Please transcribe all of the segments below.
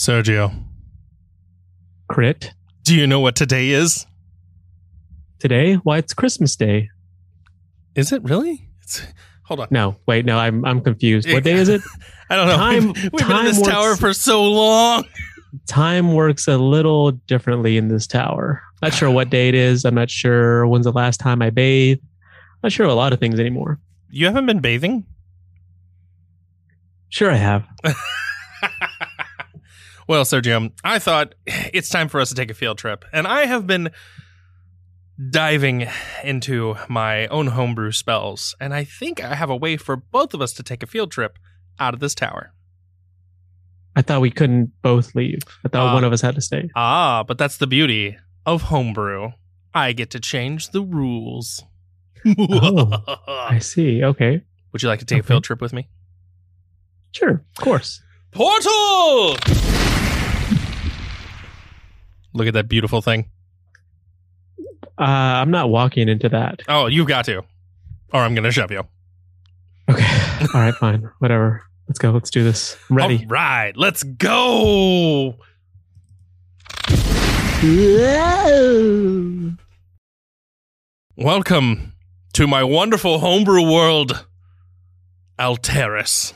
Sergio, Crit. do you know what today is? Today? Why it's Christmas Day. Is it really? It's, hold on. No, wait, no, I'm I'm confused. What day is it? I don't know. Time- we've, we've been in this works- tower for so long. Time works a little differently in this tower. Not sure what day it is. I'm not sure when's the last time I bathed. Not sure a lot of things anymore. You haven't been bathing? Sure I have. well, Sergio, I thought it's time for us to take a field trip, and I have been diving into my own homebrew spells, and I think I have a way for both of us to take a field trip out of this tower. I thought we couldn't both leave. I thought Ah. one of us had to stay. Ah, but that's the beauty of homebrew. I get to change the rules. Oh, I see. Okay. Would you like to take a field trip with me? Sure. Of course. Portal! Look at that beautiful thing. Uh, I'm not walking into that. Oh, you've got to. Or I'm going to shove you. Okay. All right, fine. Whatever. Let's go. Let's do this. I'm ready. All right, let's go. Welcome to my wonderful homebrew world, Alteris.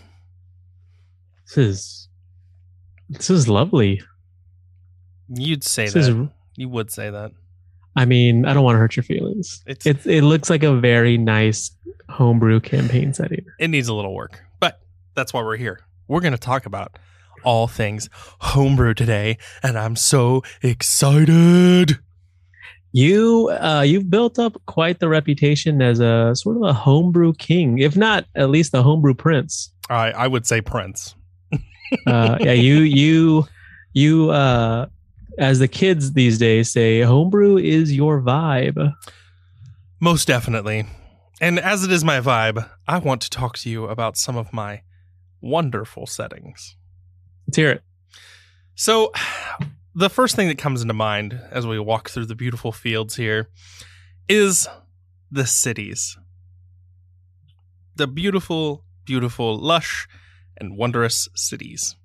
This is this is lovely. You'd say This that. is you would say that. I mean, I don't want to hurt your feelings. It's, It it looks like a very nice homebrew campaign setting. it needs a little work, but that's why we're here. We're going to talk about all things homebrew today, and I'm so excited. You uh you've built up quite the reputation as a sort of a homebrew king, if not at least a homebrew prince. I, I would say Prince. Uh yeah, you you you uh as the kids these days say, homebrew is your vibe. Most definitely. And as it is my vibe, I want to talk to you about some of my wonderful settings. Let's hear it. So, the first thing that comes into mind as we walk through the beautiful fields here is the cities. The beautiful, beautiful, lush, and wondrous cities.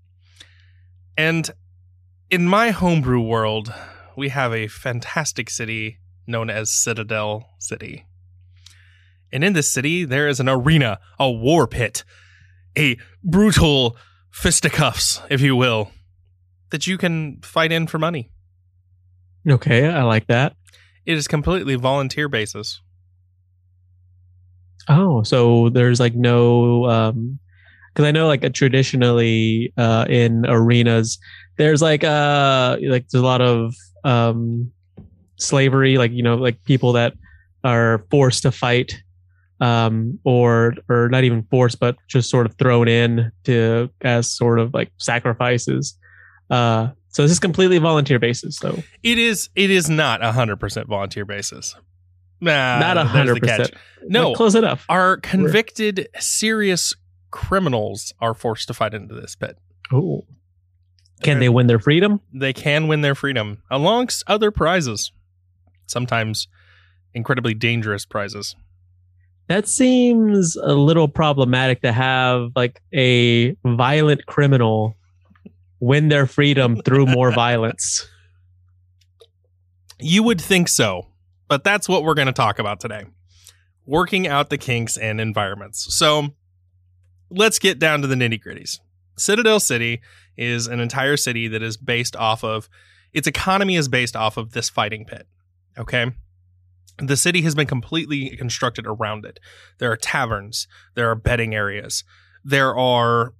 And in my homebrew world, we have a fantastic city known as Citadel City. And in this city, there is an arena, a war pit, a brutal fisticuffs, if you will, that you can fight in for money. Okay, I like that. It is completely volunteer basis. Oh, so there's like no um because I know like uh, traditionally uh in arenas there's like uh like there's a lot of um slavery like you know like people that are forced to fight um or or not even forced but just sort of thrown in to as sort of like sacrifices Uh, so this is completely volunteer basis. So It is it is not a hundred percent volunteer basis. Nah, not a hundred percent. No, close enough. our convicted serious criminals are forced to fight into this pit. Oh, can they win their freedom? They can win their freedom amongst other prizes, sometimes incredibly dangerous prizes. That seems a little problematic to have like a violent criminal win their freedom through more violence. You would think so, but that's what we're going to talk about today. Working out the kinks and environments. So let's get down to the nitty gritties. Citadel City is an entire city that is based off of its economy is based off of this fighting pit. Okay. The city has been completely constructed around it. There are taverns, there are betting areas, there are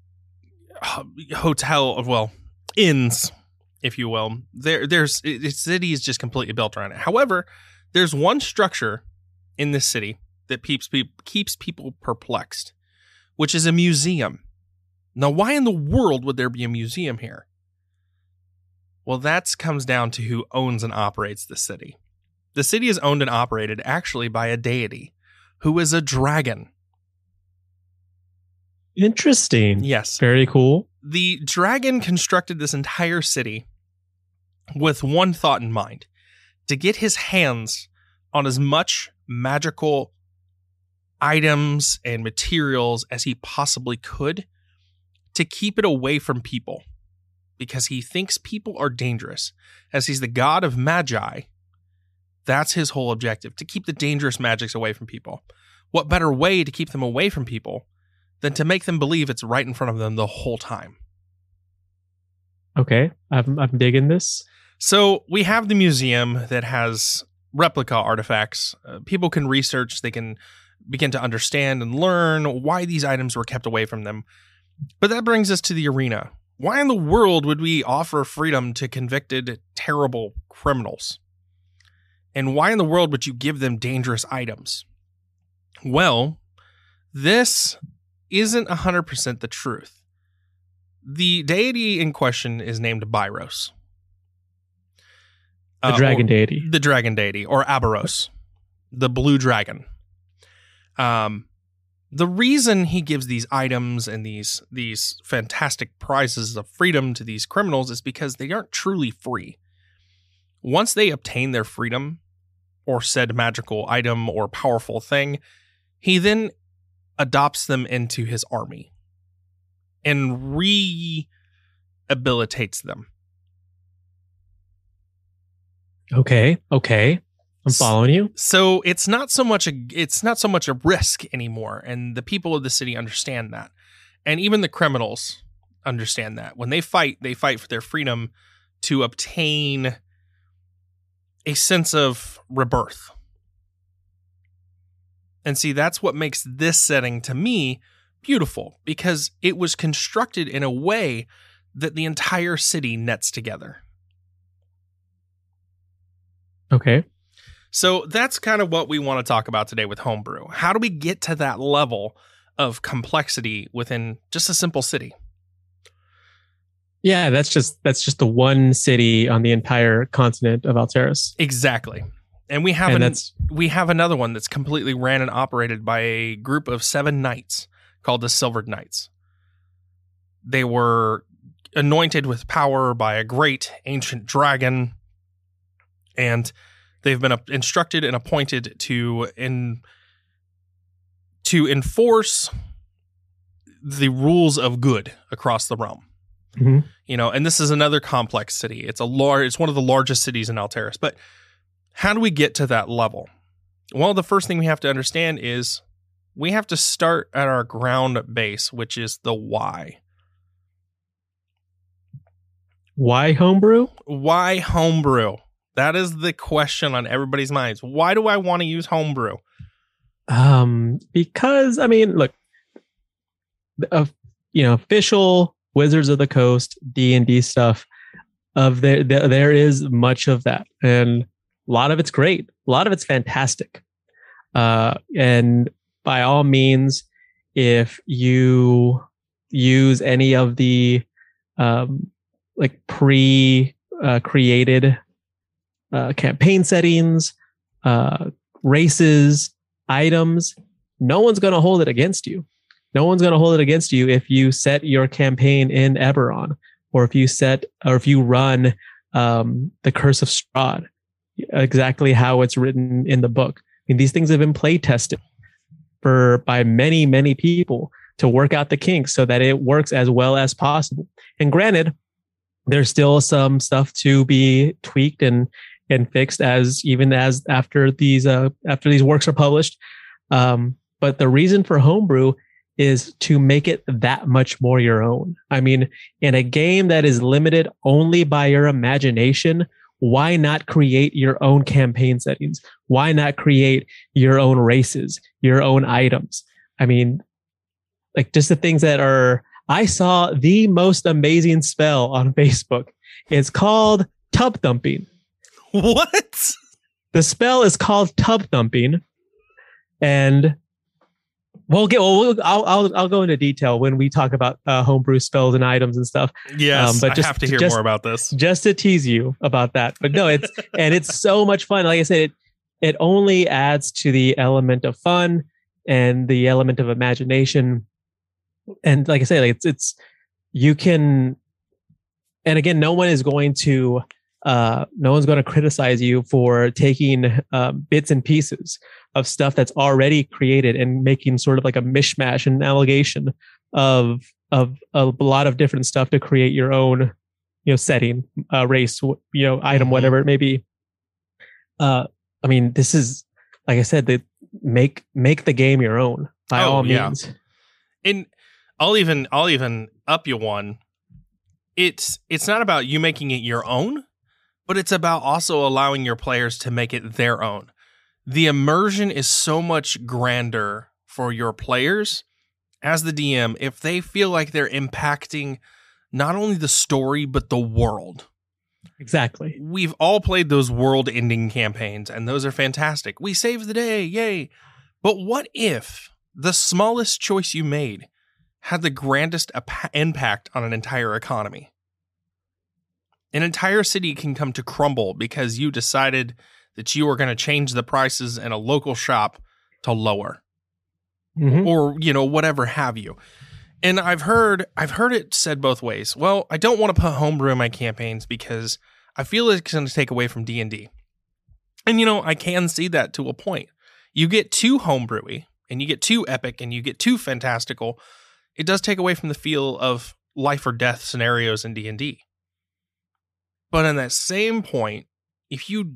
hotel, well, inns, if you will. There, there's the city is just completely built around it. However, there's one structure in this city that keeps people perplexed, which is a museum. Now, why in the world would there be a museum here? Well, that comes down to who owns and operates the city. The city is owned and operated actually by a deity who is a dragon. Interesting. Yes. Very cool. The dragon constructed this entire city with one thought in mind to get his hands on as much magical items and materials as he possibly could to keep it away from people because he thinks people are dangerous. As he's the god of magi, that's his whole objective to keep the dangerous magics away from people. What better way to keep them away from people than to make them believe it's right in front of them the whole time? Okay, I'm I'm digging this. So we have the museum that has replica artifacts. Uh, people can research, they can begin to understand and learn why these items were kept away from them. But that brings us to the arena. Why in the world would we offer freedom to convicted, terrible criminals? And why in the world would you give them dangerous items? Well, this isn't 100% the truth. The deity in question is named Byros. The Uh, dragon deity. the dragon deity or Aberos, the blue dragon. Um, the reason he gives these items and these these fantastic prizes of freedom to these criminals is because they aren't truly free. Once they obtain their freedom or said magical item or powerful thing, he then adopts them into his army and rehabilitates them. Okay, okay. I'm following you. So it's not so much a it's not so much a risk anymore, and the people of the city understand that, and even the criminals understand that. When they fight, they fight for their freedom to obtain a sense of rebirth. And see, that's what makes this setting to me beautiful because it was constructed in a way that the entire city nets together. Okay. So that's kind of what we want to talk about today with homebrew. How do we get to that level of complexity within just a simple city? Yeah, that's just that's just the one city on the entire continent of Alteris. Exactly. And we have And an, we have another one that's completely ran and operated by a group of seven knights called the Silvered Knights. They were anointed with power by a great ancient dragon, and they've been instructed and appointed to in to enforce the rules of good across the realm. Mhm. You know, and this is another complex city. It's a large. It's one of the largest cities in Alteris, but how do we get to that level? Well, the first thing we have to understand is we have to start at our ground base, which is the why. why homebrew? Why homebrew? That is the question on everybody's minds. Why do I want to use homebrew? Um, because I mean, look, uh, you know, official Wizards of the Coast D and D stuff. Of there, there, there is much of that, and a lot of it's great. A lot of it's fantastic. Uh, and by all means, if you use any of the um, like pre uh, created uh, campaign settings, uh, races, items. No one's going to hold it against you. No one's going to hold it against you if you set your campaign in Eberron, or if you set, or if you run um, the Curse of Strahd, exactly how it's written in the book. I mean, these things have been play tested for by many, many people to work out the kinks so that it works as well as possible. And granted, there's still some stuff to be tweaked and and fixed as even as after these uh after these works are published. Um, but the reason for homebrew is to make it that much more your own. I mean, in a game that is limited only by your imagination, why not create your own campaign settings? Why not create your own races, your own items? I mean, like just the things that are I saw the most amazing spell on Facebook. It's called tub thumping. What? The spell is called tub thumping, and we'll get. Well, we'll I'll, I'll I'll go into detail when we talk about uh, homebrew spells and items and stuff. Yes, um, but just, I have to hear just, more about this. Just to tease you about that, but no, it's and it's so much fun. Like I said, it it only adds to the element of fun and the element of imagination and like I say, like it's it's you can, and again, no one is going to, uh, no one's going to criticize you for taking uh, bits and pieces of stuff that's already created and making sort of like a mishmash and allegation of of a lot of different stuff to create your own, you know, setting, uh, race, you know, item, mm-hmm. whatever it may be. Uh, I mean, this is like I said, that make make the game your own by oh, all means. Yeah. And I'll even I'll even up you one. It's it's not about you making it your own, but it's about also allowing your players to make it their own. The immersion is so much grander for your players as the DM if they feel like they're impacting not only the story but the world. Exactly. We've all played those world ending campaigns and those are fantastic. We saved the day, yay. But what if the smallest choice you made had the grandest impact on an entire economy. An entire city can come to crumble because you decided that you were going to change the prices in a local shop to lower. Mm-hmm. Or, you know, whatever have you. And I've heard I've heard it said both ways. Well, I don't want to put homebrew in my campaigns because I feel it's going to take away from D&D. And you know, I can see that to a point. You get too homebrewy and you get too epic and you get too fantastical it does take away from the feel of life or death scenarios in D&D. But on that same point, if you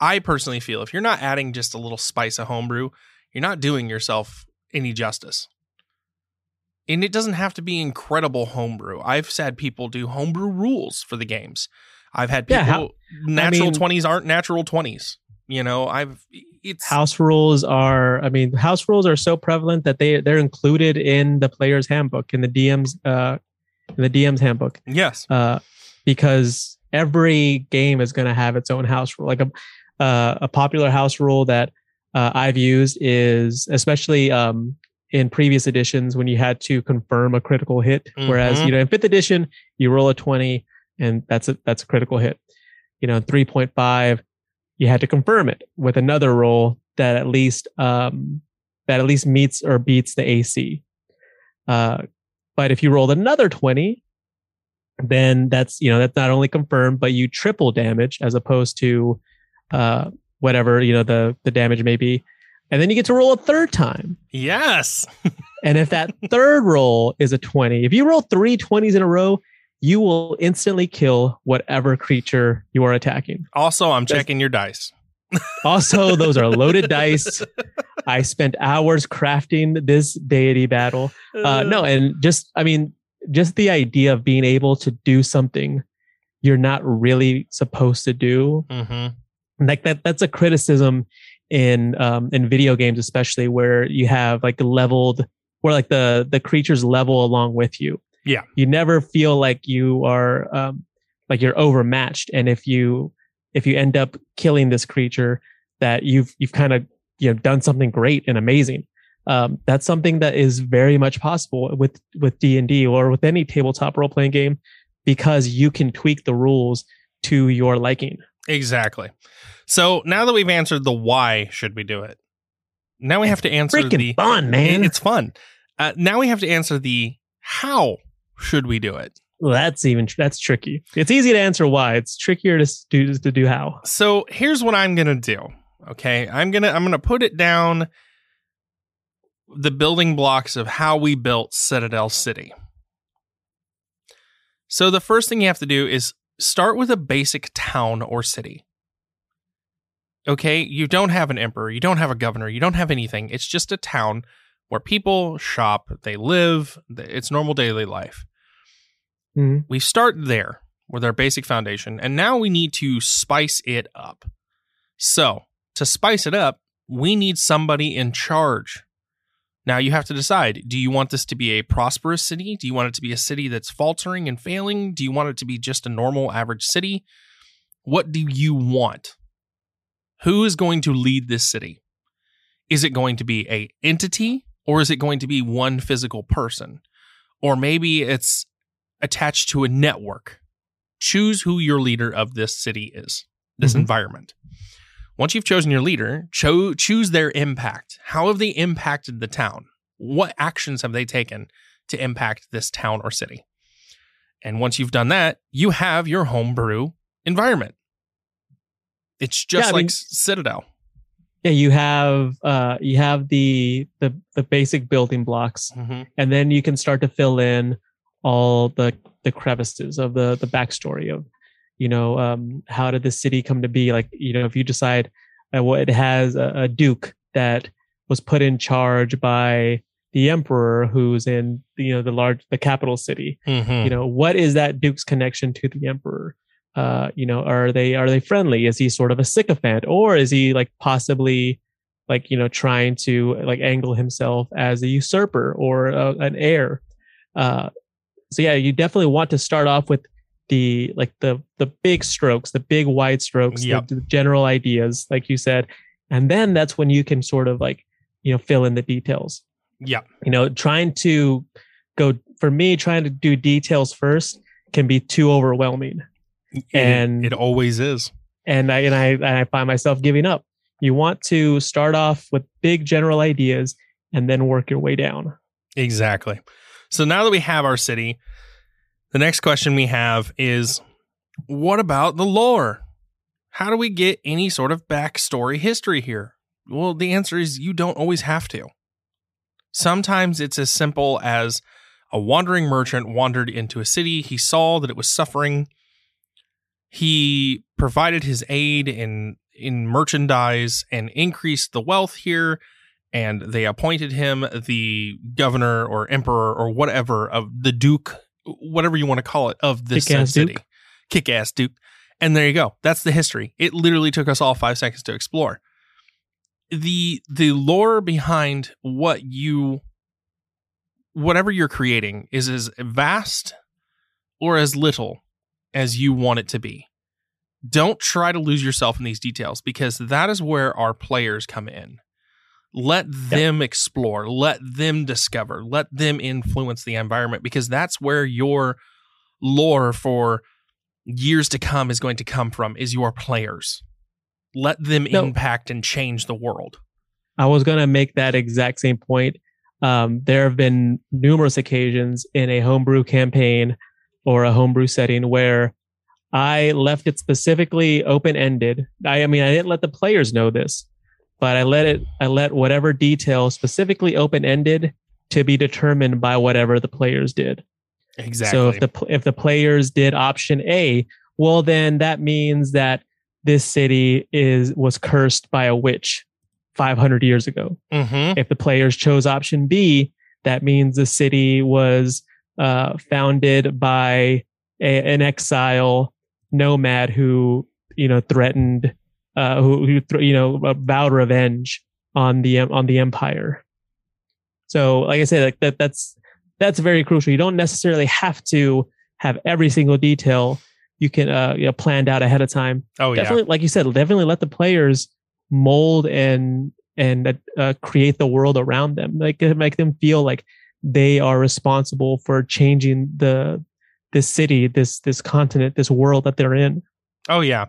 I personally feel if you're not adding just a little spice of homebrew, you're not doing yourself any justice. And it doesn't have to be incredible homebrew. I've said people do homebrew rules for the games. I've had people yeah, how, natural I mean, 20s aren't natural 20s. You know, I've it's house rules are. I mean, house rules are so prevalent that they they're included in the player's handbook in the DM's uh in the DM's handbook. Yes, uh, because every game is going to have its own house rule. Like a uh, a popular house rule that uh, I've used is especially um, in previous editions when you had to confirm a critical hit. Mm-hmm. Whereas you know in fifth edition you roll a twenty and that's a that's a critical hit. You know, three point five you had to confirm it with another roll that at least um, that at least meets or beats the AC. Uh, but if you rolled another 20, then that's you know that's not only confirmed, but you triple damage as opposed to uh, whatever you know the the damage may be, and then you get to roll a third time. Yes. and if that third roll is a 20, if you roll three 20s in a row, you will instantly kill whatever creature you are attacking. Also, I'm That's, checking your dice. also, those are loaded dice. I spent hours crafting this deity battle. Uh, no, and just, I mean, just the idea of being able to do something you're not really supposed to do. Mm-hmm. Like that, that's a criticism in um, in video games, especially where you have like leveled, where like the the creatures level along with you. Yeah. You never feel like you are um, like you're overmatched. And if you if you end up killing this creature, that you've you've kind of you know done something great and amazing. Um, that's something that is very much possible with with D and D or with any tabletop role playing game. because you can tweak the rules to your liking. Exactly. So now that we've answered the why should we do it, now we have to answer Freaking the fun, man. It's fun. Uh, now we have to answer the how should we do it. Well, that's even that's tricky. It's easy to answer why. It's trickier to do to do how. So here's what I'm gonna do. Okay, I'm gonna I'm gonna put it down the building blocks of how we built Citadel City. So the first thing you have to do is start with a basic town or city. Okay, you don't have an emperor, you don't have a governor, you don't have anything. It's just a town where people shop, they live, it's normal daily life. Mhm. We start there with our basic foundation, and now we need to spice it up. So, to spice it up, we need somebody in charge. Now you have to decide do you want this to be a prosperous city? Do you want it to be a city that's faltering and failing? Do you want it to be just a normal average city? What do you want? Who is going to lead this city? Is it going to be a entity or is it going to be one physical person? Or maybe it's attached to a network. Choose who your leader of this city is, this Mhm. environment. Once you've chosen your leader, cho- choose their impact. How have they impacted the town? What actions have they taken to impact this town or city? And once you've done that, you have your homebrew environment. It's just Yeah, I like mean- Citadel. Yeah, you have uh you have the the the basic building blocks, Mhm. and then you can start to fill in all the the crevices of the the backstory of you know um how did the city come to be? Like you know if you decide uh, what it has a, a duke that was put in charge by the emperor who's in you know the large the capital city Mhm. you know what is that duke's connection to the emperor? Uh you know are they are they friendly? Is he sort of a sycophant? Or is he like possibly like you know trying to like angle himself as a usurper or a, an heir? Uh so yeah you definitely want to start off with the like the the big strokes the big wide strokes Yep. the, the general ideas like you said and then that's when you can sort of like you know fill in the details Yeah. you know trying to go for me trying to do details first can be too overwhelming It- And- it always is. and i and i and i find myself giving up you want to start off with big general ideas and then work your way down Exactly. So now that we have our city, the next question we have is what about the lore? How do we get any sort of backstory history here? Well, the answer is you don't always have to. Sometimes it's as simple as a wandering merchant wandered into a city, he saw that it was suffering. He provided his aid in in merchandise and increased the wealth here and they appointed him the governor or emperor or whatever of the duke, whatever you want to call it, of this Kick-ass city. Kick ass duke. And there you go. That's the history. It literally took us all five seconds to explore. The the lore behind what you whatever you're creating is as vast or as little as you want it to be. Don't try to lose yourself in these details because that is where our players come in let them explore. Let them discover. Let them influence the environment because that's where your lore for years to come is going to come from is your players. Let them No. impact and change the world. I was going to make that exact same point. Um, there have been numerous occasions in a homebrew campaign or a homebrew setting where I left it specifically open ended. I, I mean, I didn't let the players know this, but I let it, I let whatever detail specifically open ended to be determined by whatever the players did. exactly So if the if the players did option A, well then that means that this city is was cursed by a witch 500 years ago. Mhm. If the players chose option B, that means the city was uh, founded by a, an exile nomad who you know threatened, uh, who, who th- you know uh, vowed revenge on the on the empire. So, like I said, like that that's that's very crucial. You don't necessarily have to have every single detail you can uh, you know, planned out ahead of time oh yeah definitely like you said definitely let the players mold and and uh, create the world around them like uh, make them feel like they are responsible for changing the this city, this this continent, this world that they're in. Oh yeah.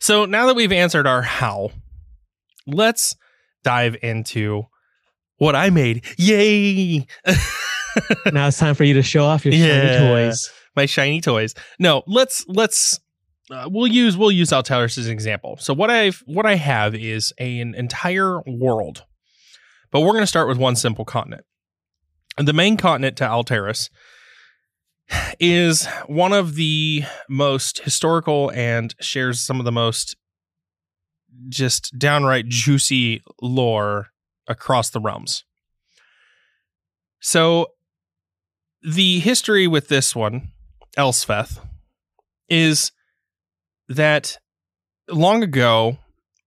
So now that we've answered our how, let's dive into what I made. Yay! now it's time for you to show off your Yeah. shiny toys. my shiny toys. No, let's let's uh, we'll use we'll use Alteris as an example. So what I've what I have is a, an entire world, but we're going to start with one simple continent. And the main continent to Alteris is one of the most historical and shares some of the most just downright juicy lore across the realms. So the history with this one, Elspeth, is that long ago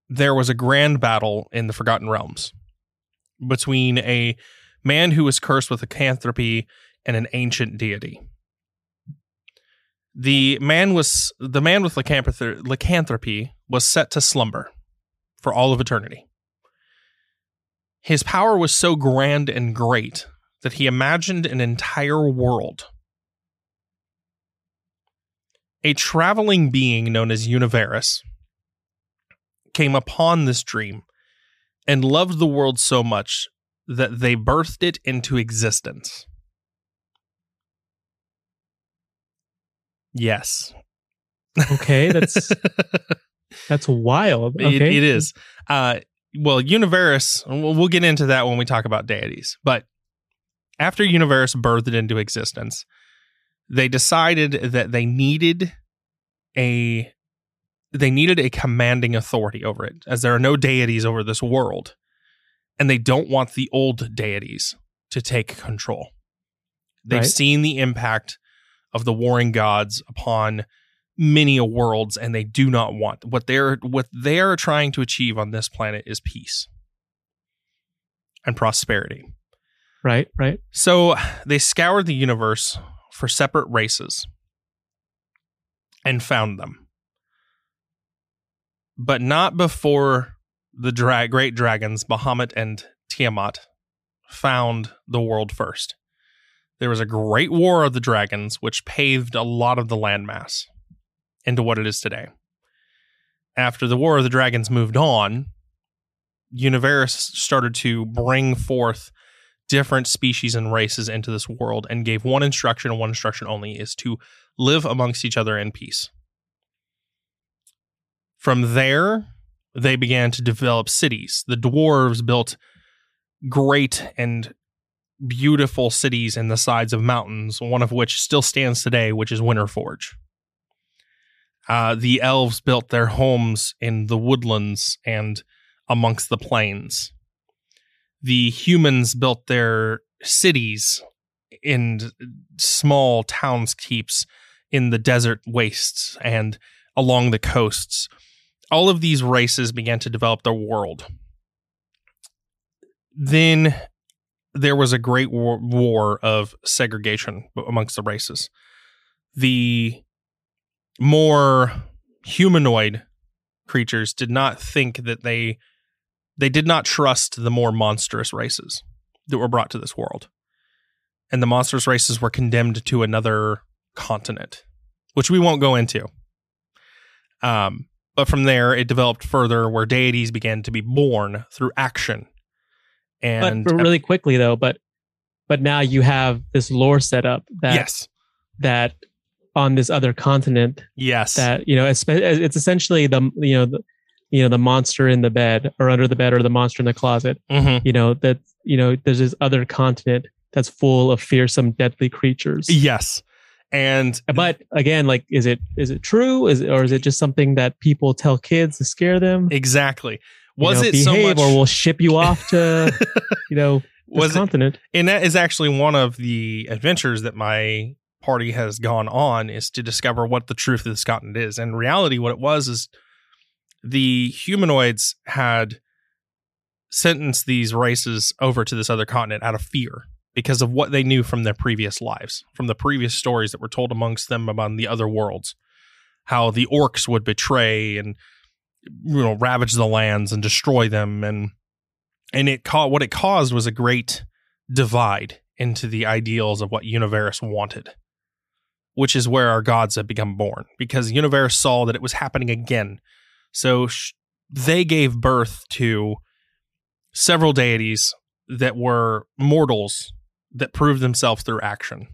there was a grand battle in the Forgotten Realms between a man who was cursed with lycanthropy and an ancient deity. The man was the man with lycanthropy, lycanthropy was set to slumber for all of eternity. His power was so grand and great that he imagined an entire world. A traveling being known as Univerus came upon this dream and loved the world so much that they birthed it into existence. Yes. Okay, that's that's wild. It- it is. Uh, well, Univerus, we'll we'll get into that when we talk about deities. But after Univerus birthed into existence, they decided that they needed a they needed a commanding authority over it, as there are no deities over this world, and they don't want the old deities to take control. They've Right. seen the impact of the warring gods upon many a worlds and they do not want what they're what they're trying to achieve on this planet is peace and prosperity. Right, right. So they scoured the universe for separate races and found them. But not before the dra- great dragons, Bahamut and Tiamat, found the world first. There was a great war of the dragons, which paved a lot of the landmass into what it is today. After the War of the Dragons moved on, Universe started to bring forth different species and races into this world and gave one instruction and one instruction only is to live amongst each other in peace. From there, they began to develop cities. The dwarves built great and beautiful cities in the sides of mountains, one of which still stands today, which is Winterforge. Uh, the elves built their homes in the woodlands and amongst the plains the humans built their cities in small townskeeps in the desert wastes and along the coasts. All of these races began to develop their world. Then there was a great war, war of segregation amongst the races. The more humanoid creatures did not think that they they did not trust the more monstrous races that were brought to this world. And the monstrous races were condemned to another continent, which we won't go into. Um, but from there, it developed further where deities began to be born through action. And but really quickly though, but but now you have this lore set up that yes, that on this other continent yes, that you know it's, it's essentially the you know the you know the monster in the bed or under the bed or the monster in the closet. Hmm you know that you know there's this other continent that's full of fearsome deadly creatures. Yes. And but again like is it is it true? Is it, or is it just something that people tell kids to scare them? Exactly, was know, it so behave much? or we'll ship you off to you know was it continent and that is actually one of the adventures that my party has gone on is to discover what the truth of this continent is and reality what it was is the humanoids had sentenced these races over to this other continent out of fear because of what they knew from their previous lives from the previous stories that were told amongst them about the other worlds how the orcs would betray and you know ravage the lands and destroy them and and it ca- what it caused was a great divide into the ideals of what Universe wanted. which is where our gods have become born, because Universe saw that it was happening again. So sh- they gave birth to several deities that were mortals that proved themselves through action.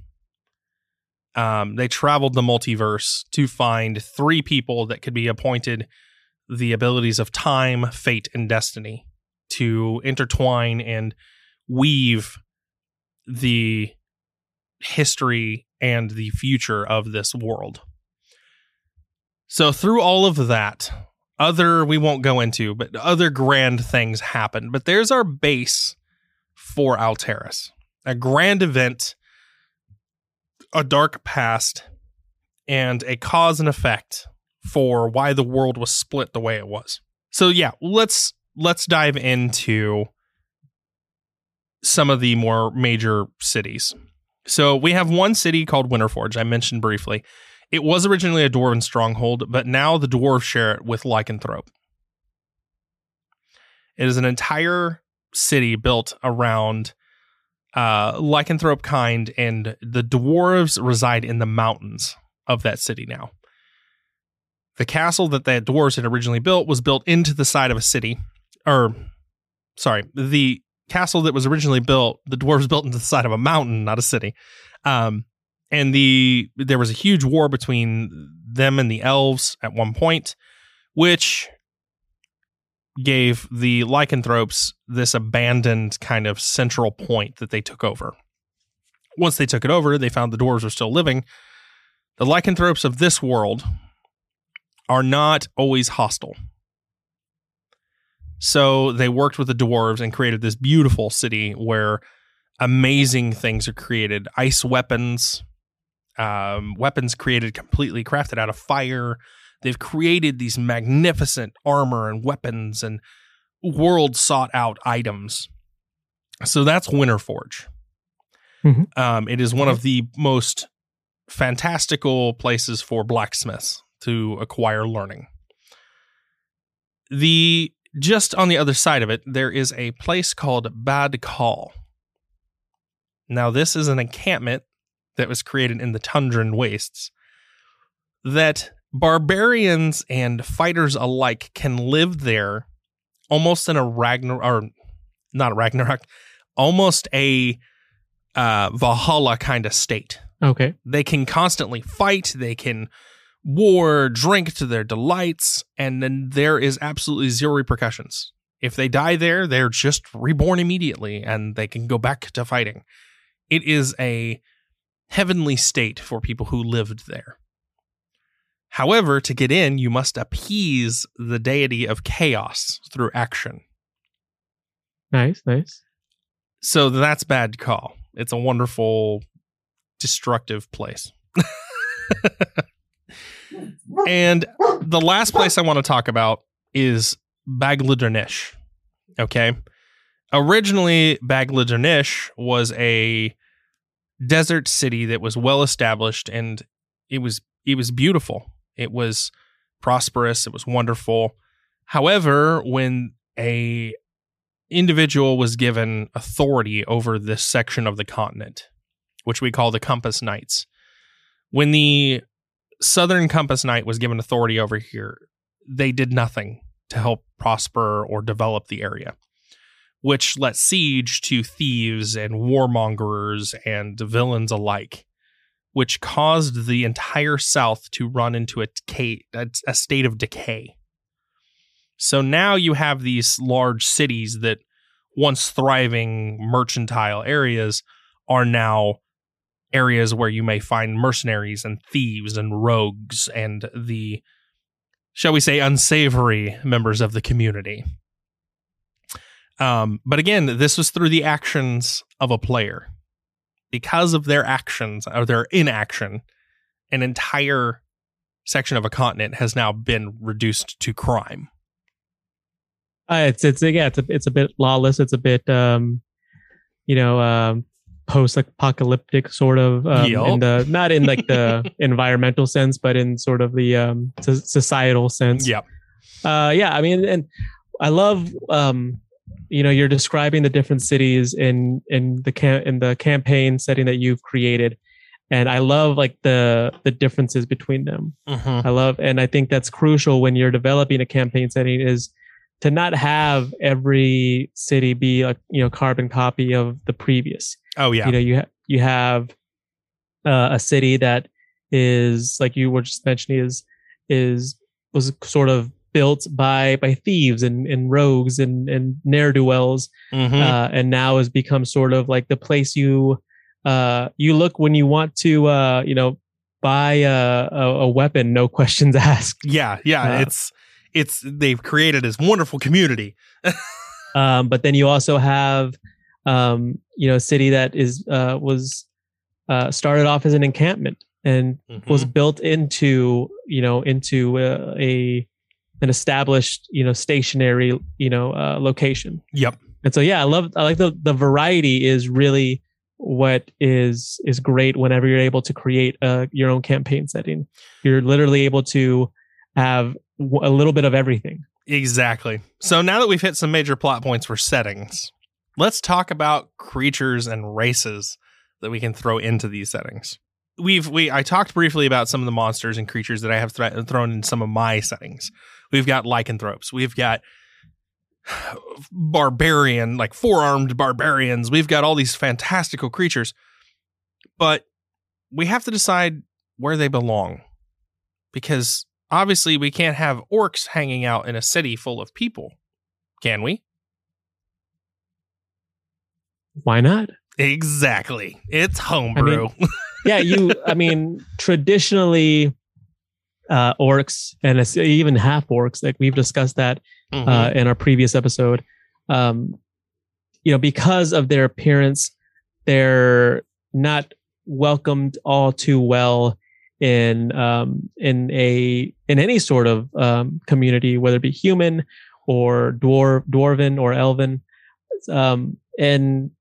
Um, they traveled the multiverse to find three people that could be appointed the abilities of time, fate, and destiny to intertwine and weave the history and the future of this world. So, through all of that, other we won't go into, but other grand things happen. But there's our base for Alteris a grand event, a dark past, and a cause and effect for why the world was split the way it was. So yeah, let's let's dive into some of the more major cities. So we have one city called Winterforge, I mentioned briefly. It was originally a dwarven stronghold, but now the dwarves share it with Lycanthrope. It is an entire city built around uh, lycanthrope kind, and the dwarves reside in the mountains of that city now. The castle that the dwarves had originally built was built into the side of a city, or sorry, the castle that was originally built, the dwarves built into the side of a mountain, not a city. Um, and the there was a huge war between them and the elves at one point, which gave the lycanthropes this abandoned kind of central point that they took over. Once they took it over, they found the dwarves were still living. The lycanthropes of this world are not always hostile. So they worked with the dwarves and created this beautiful city where amazing things are created ice weapons, um, weapons created completely crafted out of fire, They've created these magnificent armor and weapons and world sought out items. So that's Winterforge. Mm-hmm. Um, it is one of the most fantastical places for blacksmiths to acquire learning. The just on the other side of it, there is a place called Bad Call. Now, this is an encampment that was created in the tundran wastes that barbarians and fighters alike can live there almost in a Ragnar or not a Ragnarok, almost a uh, Valhalla kind of state. Okay. They can constantly fight, they can war, drink to their delights, and then there is absolutely zero repercussions. If they die there, they're just reborn immediately and they can go back to fighting. It is a heavenly state for people who lived there. However, to get in, you must appease the deity of chaos through action. Nice, nice. So that's bad call. It's a wonderful, destructive place. and the last place I want to talk about is Bagladernich. Okay. Originally, Bagladernich was a desert city that was well established and it was it was beautiful. It was prosperous. It was wonderful. However, when a individual was given authority over this section of the continent, which we call the Compass Knights, when the Southern Compass Knight was given authority over here, they did nothing to help prosper or develop the area, which let siege to thieves and warmongers and villains alike which caused the entire South to run into a, a, state of decay. So now you have these large cities that once thriving mercantile areas are now areas where you may find mercenaries and thieves and rogues and the shall we say unsavory members of the community um, but again this was through the actions of a player because of their actions or their inaction, an entire section of a continent has now been reduced to crime. Uh, it's it's yeah it's a it's a bit lawless. It's a bit um, you know um, post apocalyptic sort of um, yep. in the not in like the environmental sense, but in sort of the um, societal sense. Yep. Uh, yeah, I mean, and I love um, you know you're describing the different cities in in the cam- in the campaign setting that you've created and I love like the the differences between them. Mhm. I love, and I think that's crucial when you're developing a campaign setting is to not have every city be a you know carbon copy of the previous. Oh yeah. You know, you ha- you have uh, a city that is like you were just mentioning is is was sort of built by by thieves and, and rogues and and ne'er do wells, Mhm. uh, and now has become sort of like the place you uh, you look when you want to uh, you know buy a, a, a weapon, no questions asked. yeah, yeah. uh, it's it's they've created this wonderful community. um, but then you also have um, you know a city that is uh, was uh, started off as an encampment and was Mhm. built into you know into uh, a an established you know stationary you know uh, location Yep. and so yeah i love i like the the variety is really what is is great whenever you're able to create uh, your own campaign setting you're literally able to have a little bit of everything Exactly. So now that we've hit some major plot points for settings, let's talk about creatures and races that we can throw into these settings. We've we I talked briefly about some of the monsters and creatures that I have thre- thrown in some of my settings. We've got lycanthropes. We've got barbarian, like four-armed barbarians. We've got all these fantastical creatures. But we have to decide where they belong. Because obviously we can't have orcs hanging out in a city full of people. Can we? why not Exactly. It's homebrew. yeah you i mean traditionally uh orcs and even half orcs like we've discussed that Mhm. uh in our previous episode um you know because of their appearance they're not welcomed all too well in um in a in any sort of um community whether it be human or dwarf dwarven or elven um and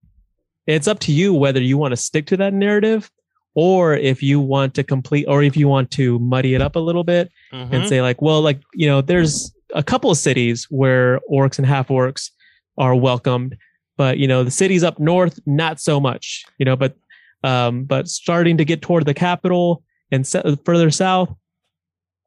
it's up to you whether you want to stick to that narrative or if you want to complete or if you want to muddy it up a little bit Mhm. and say like well like you know there's a couple of cities where orcs and half orcs are welcomed but you know the cities up north not so much you know but um but starting to get toward the capital and further south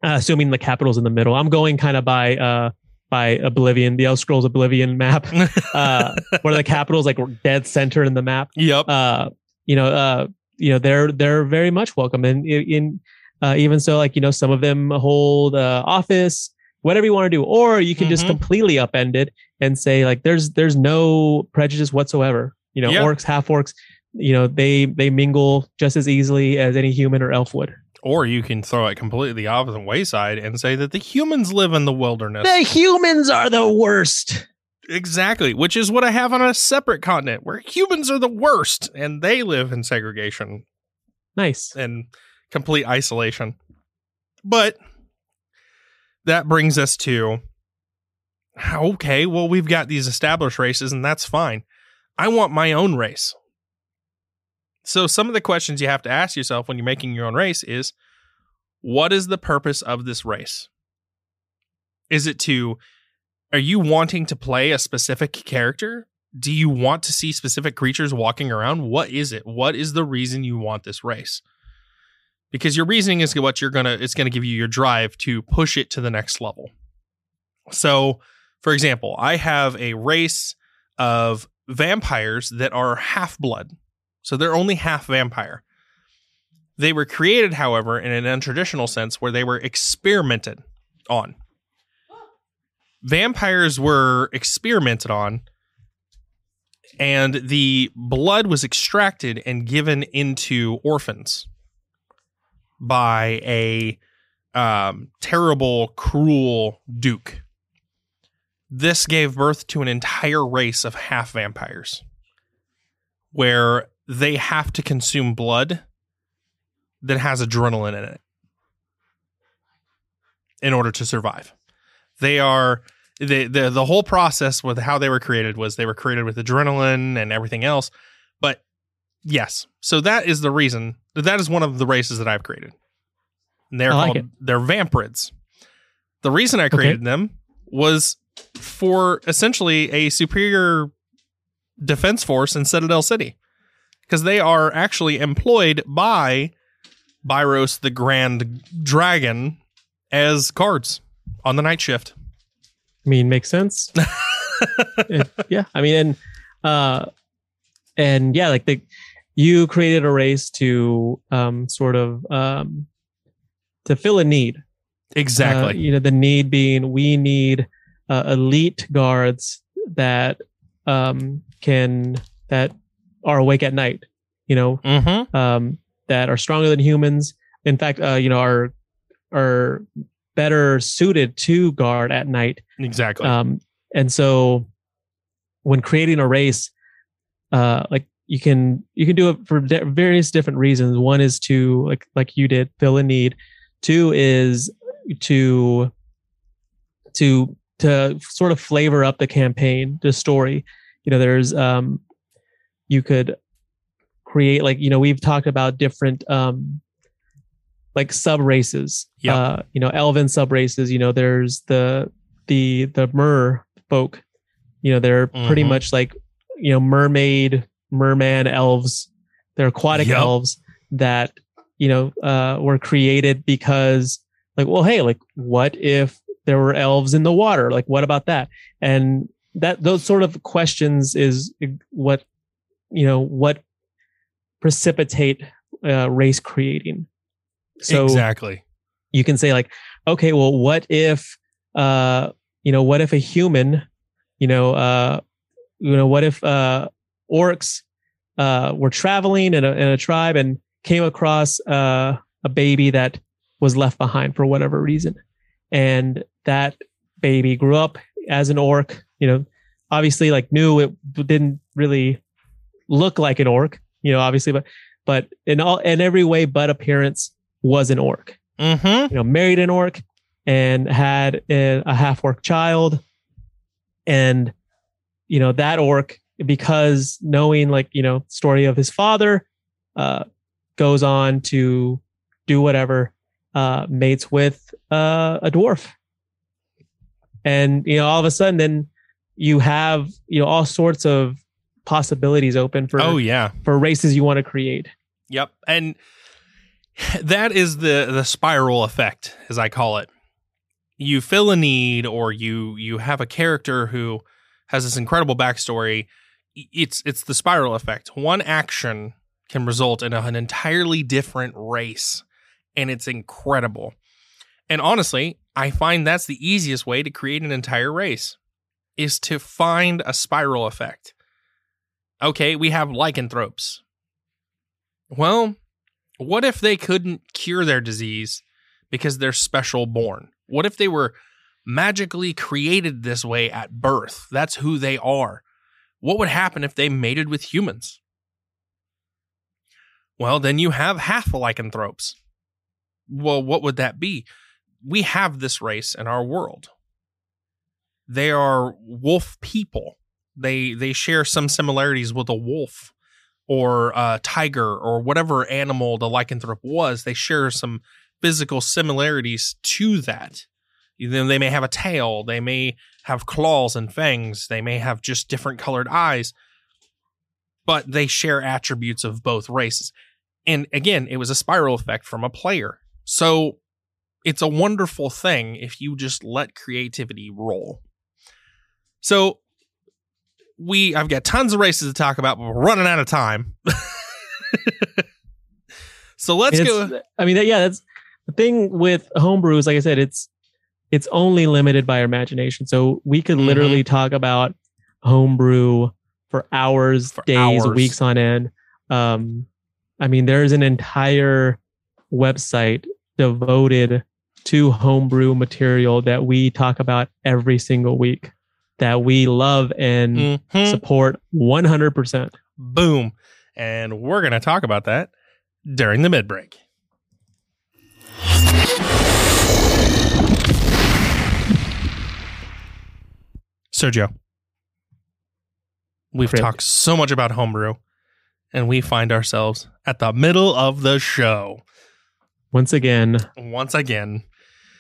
uh, assuming the capital's in the middle i'm going kind of by uh by oblivion the elder scrolls oblivion map uh where the capital's like dead center in the map yep. uh you know uh you know they're they're very much welcome and in, in uh, even so like you know some of them hold uh, office whatever you want to do or you can just Mhm. completely upend it and say like there's there's no prejudice whatsoever you know Yeah. orcs half orcs you know they they mingle just as easily as any human or elf would or you can throw it completely off the wayside and say that the humans live in the wilderness. the humans are the worst Exactly, which is what I have on a separate continent where humans are the worst and they live in segregation nice and complete isolation. But that brings us to okay, well, we've got these established races and that's fine. I want my own race. So, some of the questions you have to ask yourself when you're making your own race is what is the purpose of this race? Is it to, are you wanting to play a specific character? Do you want to see specific creatures walking around? What is it? What is the reason you want this race? Because your reasoning is what you're gonna, it's gonna give you your drive to push it to the next level. So, for example, I have a race of vampires that are half blood. So they're only half vampire. They were created, however, in an untraditional sense where they were experimented on. Vampires were experimented on, and the blood was extracted and given into orphans by a um, terrible, cruel duke. This gave birth to an entire race of half vampires where they have to consume blood that has adrenaline in it in order to survive. They are the the the whole process with how they were created was they were created with adrenaline and everything else. But yes, so that is the reason that is one of the races that I've created. And they're like called it. they're vampirids. The reason I created them was for essentially a superior defense force in Citadel City because they are actually employed by Byros the Grand Dragon as guards on the night shift. I mean, makes sense. Yeah, I mean, and uh, and yeah, like the you created a race to um sort of um to fill a need. Exactly. Uh, you know, the need being we need uh, elite guards that um can that are awake at night. You know, mm-hmm. um, that are stronger than humans. In fact, uh, you know, are are better suited to guard at night. Exactly. Um, and so, when creating a race, uh, like you can you can do it for di- various different reasons. One is to like like you did fill a need. Two is to to to sort of flavor up the campaign, the story. You know, there's um, you could create like you know we've talked about different um like sub races Yep. uh you know elven sub races you know there's the the the mer folk you know they're pretty Mhm. much like you know mermaid merman elves they're aquatic Yep. elves that you know uh were created because like well hey like what if there were elves in the water like what about that and that those sort of questions is what you know what precipitate uh, race creating so exactly. you can say like okay well what if uh you know what if a human you know uh you know what if uh orcs uh were traveling in a, in a tribe and came across uh a baby that was left behind for whatever reason and that baby grew up as an orc you know obviously like knew it didn't really look like an orc you know obviously but but in all in every way but appearance was an orc Mm-hmm. you know, married an orc and had a, a half orc child. And, you know, that orc, because knowing like, you know, story of his father, uh, goes on to do whatever, uh, mates with, uh, a dwarf. And, you know, all of a sudden then you have, you know, all sorts of possibilities open for, Oh yeah. for races you want to create. Yep. And that is the the spiral effect, as I call it. You fill a need or you you have a character who has this incredible backstory. It's it's the spiral effect. One action can result in a- an entirely different race. And it's incredible. And honestly, I find that's the easiest way to create an entire race is to find a spiral effect. Okay, we have lycanthropes. Well, what if they couldn't cure their disease because they're special born? What if they were magically created this way at birth? That's who they are. What would happen if they mated with humans? Well, then you have half lycanthropes. Well, what would that be? We have this race in our world. They are wolf people. They they share some similarities with a wolf or a tiger or whatever animal the lycanthrope was, they share some physical similarities to that. Then they may have a tail, they may have claws and fangs, they may have just different colored eyes, but they share attributes of both races. And again, it was a spiral effect from a player. So it's a wonderful thing if you just let creativity roll. So we I've got tons of races to talk about, but we're running out of time. so let's And go. I mean, yeah, that's the thing with homebrew is like I said, it's it's only limited by our imagination. So we could Mhm. literally talk about homebrew for hours, For days, hours. weeks on end. Um, I mean, there's an entire website devoted to homebrew material that we talk about every single week that we love and Mhm. support 100%. Boom. And we're going to talk about that during the mid break. Sergio, we've talked so much about homebrew, and we find ourselves at the middle of the show. Once again, Once again,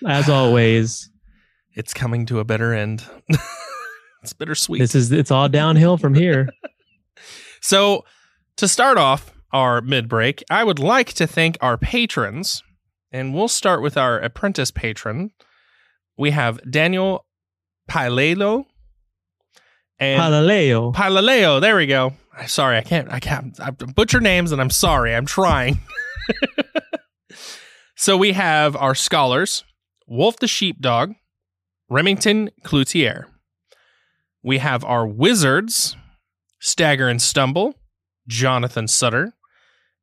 as always, it's coming to a better end. it's bittersweet. this is it's all downhill from here. So, To start off our mid break, I would like to thank our patrons, and we'll start with our apprentice patron. We have Daniel Pilelo and Palaleo. Pilaleo. There we go. I'm Sorry, I can't. I can't. I butcher names, and I'm sorry. I'm trying. so we have our scholars: Wolf the Sheepdog, Remington Cloutier. We have our wizards: Stagger and Stumble, Jonathan Sutter,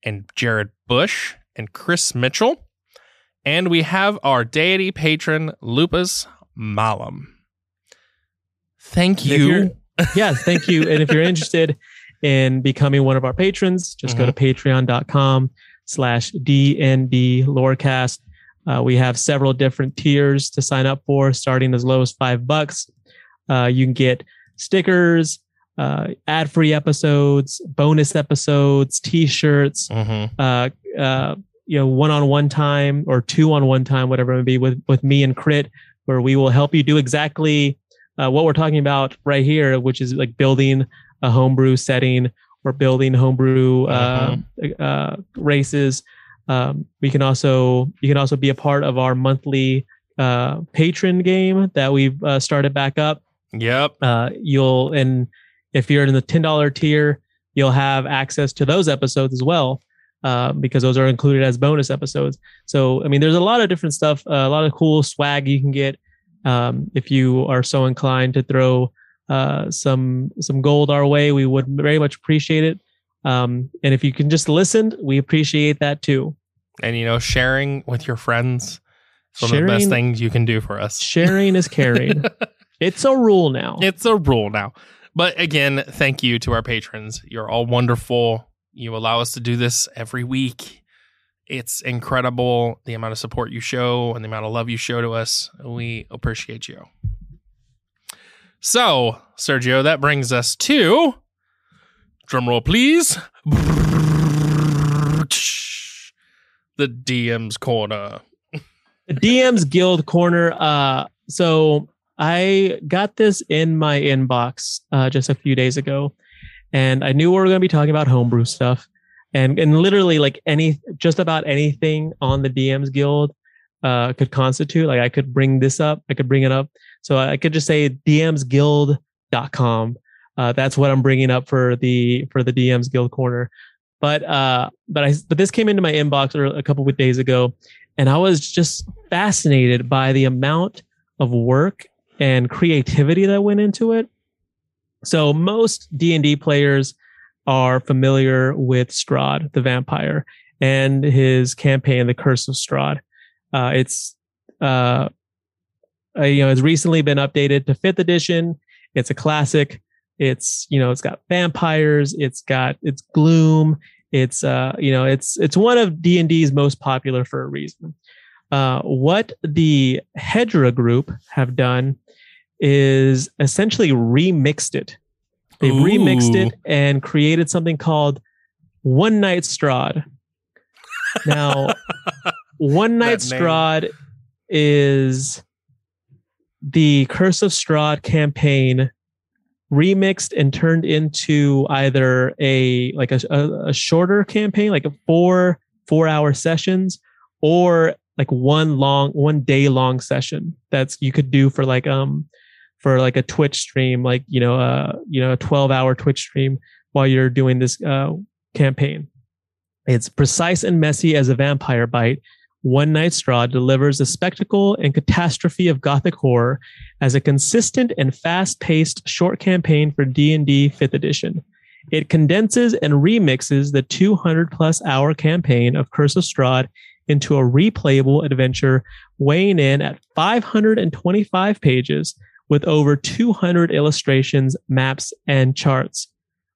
and Jared Bush, and Chris Mitchell. And we have our deity patron, Lupus Malam. Thank you. yes, thank you. And if you're interested in becoming one of our patrons, just go to patreon.com slash DND Lorecast. Uh, we have several different tiers to sign up for, starting as low as five bucks. Uh, you can get stickers, uh, ad-free episodes, bonus episodes, t-shirts, Mhm. uh, uh, you know, one-on-one time or two-on-one time, whatever it may be, with with me and Crit, where we will help you do exactly uh, what we're talking about right here, which is like building a homebrew setting or building homebrew uh, uh, races. Um, we can also you can also be a part of our monthly uh, patron game that we've uh, started back up Yep. uh, you'll and if you're in the ten dollar tier, you'll have access to those episodes as well, uh, because those are included as bonus episodes. So I mean, there's a lot of different stuff, uh, a lot of cool swag you can get um, if you are so inclined to throw uh, some some gold our way. We would very much appreciate it. Um, and if you can just listen, we appreciate that too. And you know, sharing with your friends is one of the best things you can do for us. Sharing is caring. it's a rule now. It's a rule now. But again, thank you to our patrons. You're all wonderful. You allow us to do this every week. It's incredible the amount of support you show and the amount of love you show to us. We appreciate you. So, Sergio, that brings us to drumroll, please. The DM's corner. the DM's Guild Corner. Uh, so I got this in my inbox uh, just a few days ago, and I knew we were going to be talking about homebrew stuff, and and literally like any just about anything on the DM's Guild uh, could constitute. Like I could bring this up, I could bring it up, so I could just say DMsGuild.com. Uh, that's what I'm bringing up for the for the DM's Guild Corner. But uh, but I but this came into my inbox a couple of days ago, and I was just fascinated by the amount of work and creativity that went into it. So most D and D players are familiar with Strahd, the vampire, and his campaign, The Curse of Strahd. Uh, it's uh, uh, you know it's recently been updated to fifth edition. It's a classic. It's you know it's got vampires. It's got it's gloom. It's uh you know it's it's one of D and D's most popular for a reason. Uh, what the Hydra group have done is essentially remixed it. They Ooh. remixed it and created something called One Night Strahd. Now, One Night. Strahd is the Curse of Strahd campaign remixed and turned into either a like a, a, a shorter campaign, like a four four hour sessions, or like one long one day long session that's you could do for like um for like a Twitch stream, like you know uh you know a twelve hour Twitch stream while you're doing this uh campaign. It's precise and messy as a vampire bite. One Night Strahd delivers a spectacle and catastrophe of gothic horror as a consistent and fast-paced short campaign for D&D 5th edition. It condenses and remixes the 200 plus hour campaign of Curse of Strahd into a replayable adventure weighing in at 525 pages with over 200 illustrations, maps, and charts.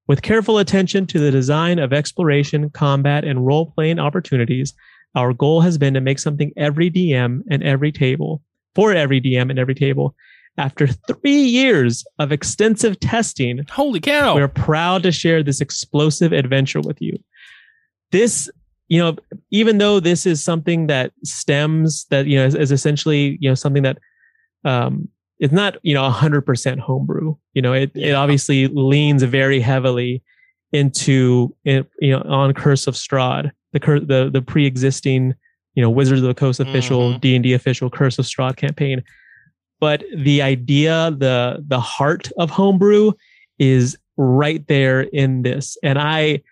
With careful attention to the design of exploration, combat, and role playing opportunities, our goal has been to make something every DM and every table for every DM and every table. After three years of extensive testing, Holy cow. we're proud to share this explosive adventure with you. This, you know, even though this is something that stems that you know is, is essentially you know something that um, it's not you know hundred percent homebrew. You know, it it obviously leans very heavily into you know on Curse of Strahd, the cur- the the pre-existing you know Wizards of the Coast official Mhm. D and D official Curse of Strahd campaign. But the idea, the the heart of homebrew is right there in this, and I.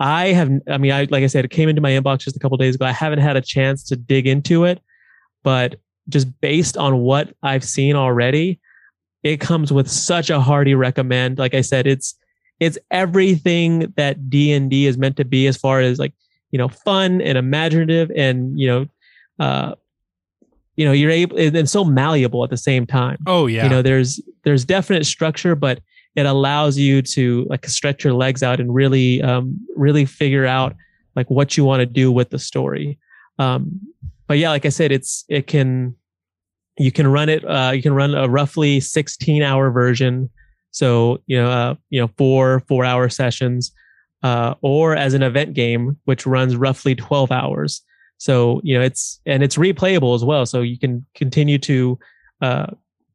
I have, I mean, I like I said, it came into my inbox just a couple days ago. I haven't had a chance to dig into it, but just based on what I've seen already, it comes with such a hearty recommend. Like I said, it's it's everything that D and D is meant to be as far as like you know fun and imaginative and you know uh you know you're able and so malleable at the same time. Oh yeah. You know, there's there's definite structure, but it allows you to like stretch your legs out and really um really figure out like what you want to do with the story. Um but yeah, like I said, it's it can you can run it uh you can run a roughly 16 hour version. So, you know, uh, you know, four four hour sessions, uh, or as an event game, which runs roughly 12 hours. So, you know, it's and it's replayable as well. So you can continue to uh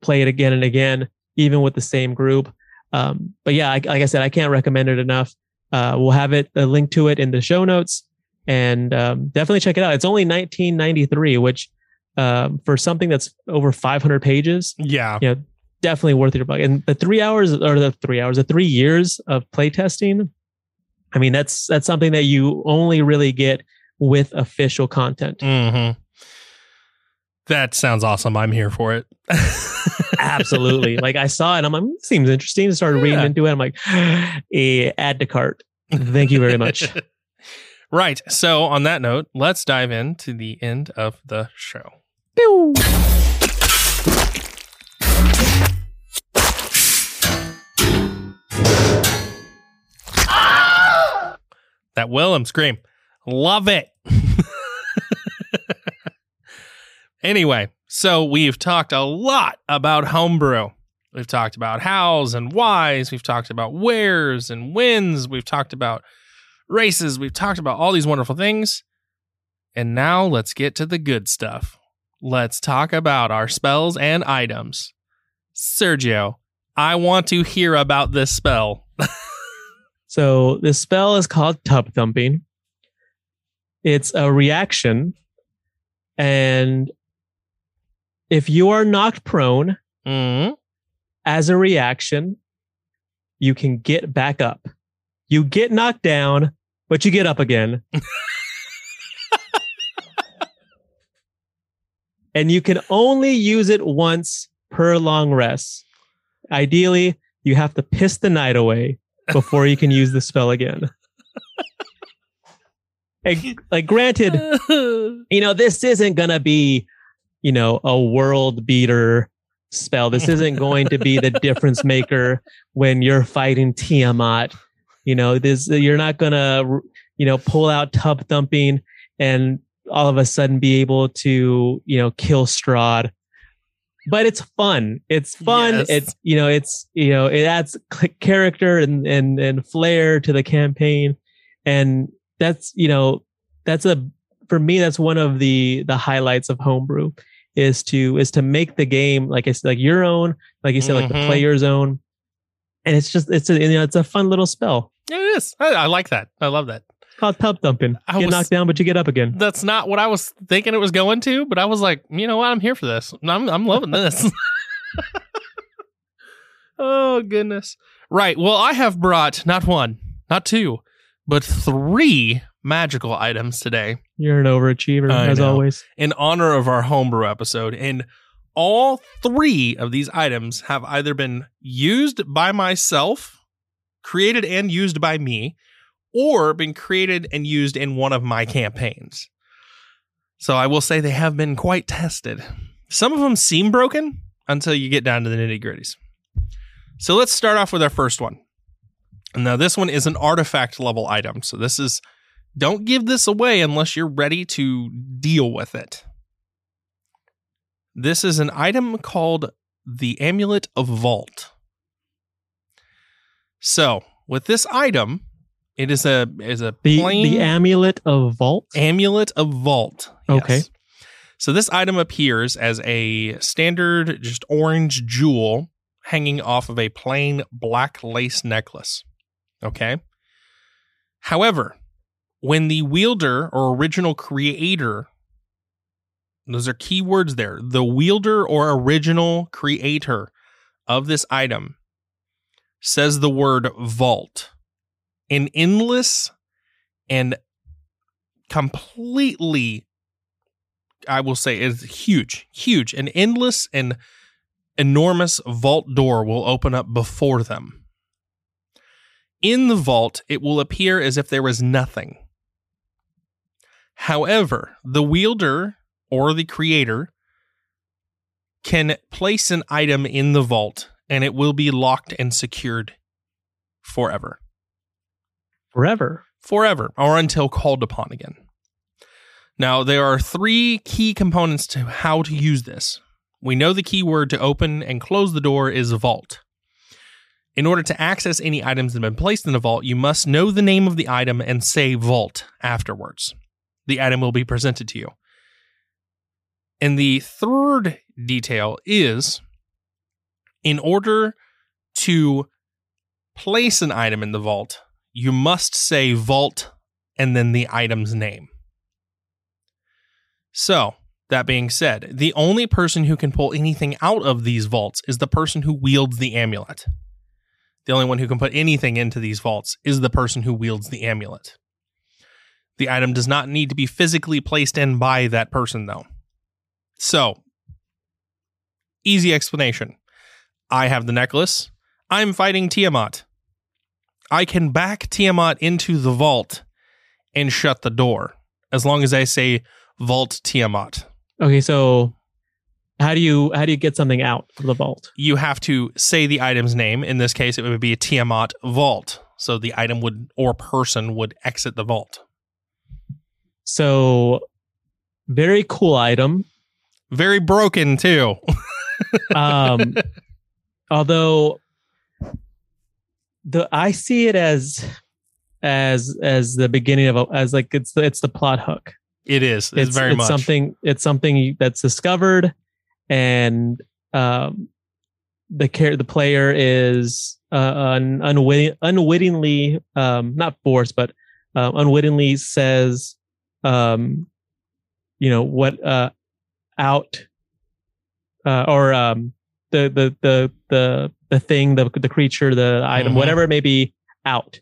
play it again and again, even with the same group. Um, but yeah, like, like I said, I can't recommend it enough. Uh, we'll have it a link to it in the show notes, and um, definitely check it out. It's only 1993, which um, for something that's over 500 pages, yeah. you know, definitely worth your buck. And the three hours or the three hours, the three years of playtesting, I mean, that's that's something that you only really get with official content. hmm That sounds awesome. I'm here for it. Absolutely. like I saw it, I'm like, "Hmm, seems interesting. I started reading into it. I'm like, eh, add to cart. Thank you very much. right. So, on that note, let's dive into the end of the show. That Wilhelm scream. Love it. Anyway, so we've talked a lot about homebrew. We've talked about hows and whys. We've talked about wheres and wins. We've talked about races. We've talked about all these wonderful things. And now let's get to the good stuff. Let's talk about our spells and items. Sergio, I want to hear about this spell. So this spell is called tub thumping. It's a reaction. And if you are knocked prone Mm, as a reaction, you can get back up. You get knocked down, but you get up again. and you can only use it once per long rest. Ideally, you have to piss the night away before you can use the spell again. And, like granted, you know, this isn't going to be, you know, a world beater spell. This isn't going to be the difference maker when you're fighting Tiamat. You know, this you're not going to, you know, pull out tub thumping and all of a sudden be able to, you know, kill Strahd. But it's fun. It's fun. Yes. It's you know, it's you know, it adds character and and and flair to the campaign, and that's you know, that's a for me that's one of the the highlights of homebrew is to is to make the game like it's like your own, like you said, like the Mhm. player's own, and it's just it's a you know it's a fun little spell. it is. I, I like that. I love that. It's called tub thumping. I Get was- knocked down, but you get up again. That's not what I was thinking it was going to, but I was like, you know what? I'm here for this. I'm I'm loving this. oh goodness. Right. Well, I have brought not one, not two, but three magical items today You're an overachiever I as know. always. in honor of our homebrew episode. And all three of these items have either been used by myself, created and used by me, or been created and used in one of my campaigns. So I will say they have been quite tested. Some of them seem broken until you get down to the nitty gritties. So let's start off with our first one. Now, this one is an artifact level item. So this is, don't give this away unless you're ready to deal with it. This is an item called the Amulet of Vault. So, with this item, it is a is a The plain the amulet of vault. Amulet of Vault. Okay. So this item appears as a standard, just orange jewel hanging off of a plain black lace necklace. Okay. However, when the wielder or original creator, those are key words there, the wielder or original creator of this item says the word vault, an endless and completely, I will say, is huge, huge, an endless and enormous vault door will open up before them. In the vault, it will appear as if there was nothing. However, the wielder or the creator can place an item in the vault and it will be locked and secured forever. Forever. Forever, or until called upon again. Now, there are three key components to how to use this. We know the keyword to open and close the door is vault. In order to access any items that have been placed in the vault, you must know the name of the item and say vault afterwards. The item will be presented to you. And the third detail is in order to place an item in the vault, you must say vault and then the item's name. So, that being said, the only person who can pull anything out of these vaults is the person who wields the amulet. The only one who can put anything into these vaults is the person who wields the amulet. The item does not need to be physically placed in by that person, though. So, easy explanation. I have the necklace. I'm fighting Tiamat. I can back Tiamat into the vault and shut the door as long as I say vault Tiamat. Okay, so how do you how do you get something out of the vault? You have to say the item's name. In this case, it would be a Tiamat vault. So the item would or person would exit the vault. So very cool item. Very broken too. Um although the I see it as as as the beginning of a as like it's the it's the plot hook. it is. It's, very it's much something it's something that's discovered and um the care the player is uh, un, unwitting, unwittingly um not forced but uh, unwittingly says um you know what uh out uh or um the the the the the thing the the creature the item Mhm. whatever it may be out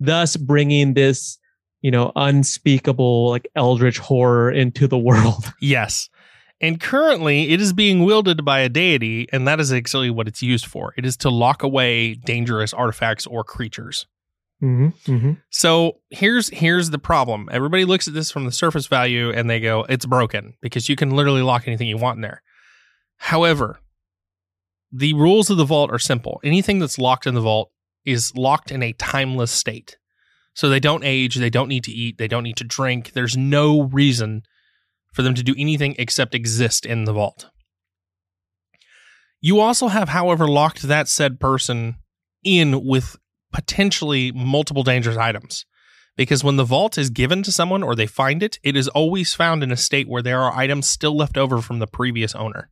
thus bringing this you know unspeakable like eldritch horror into the world Yes. And currently, it is being wielded by a deity, and that is actually what it's used for. It is to lock away dangerous artifacts or creatures. Mm-hmm, mm-hmm. So here's here's the problem. Everybody looks at this from the surface value and they go, "It's broken," because you can literally lock anything you want in there. However, the rules of the vault are simple. Anything that's locked in the vault is locked in a timeless state. So they don't age, they don't need to eat, they don't need to drink. There's no reason for them to do anything except exist in the vault. You also have, however, locked that said person in with potentially multiple dangerous items. Because when the vault is given to someone or they find it, it is always found in a state where there are items still left over from the previous owner.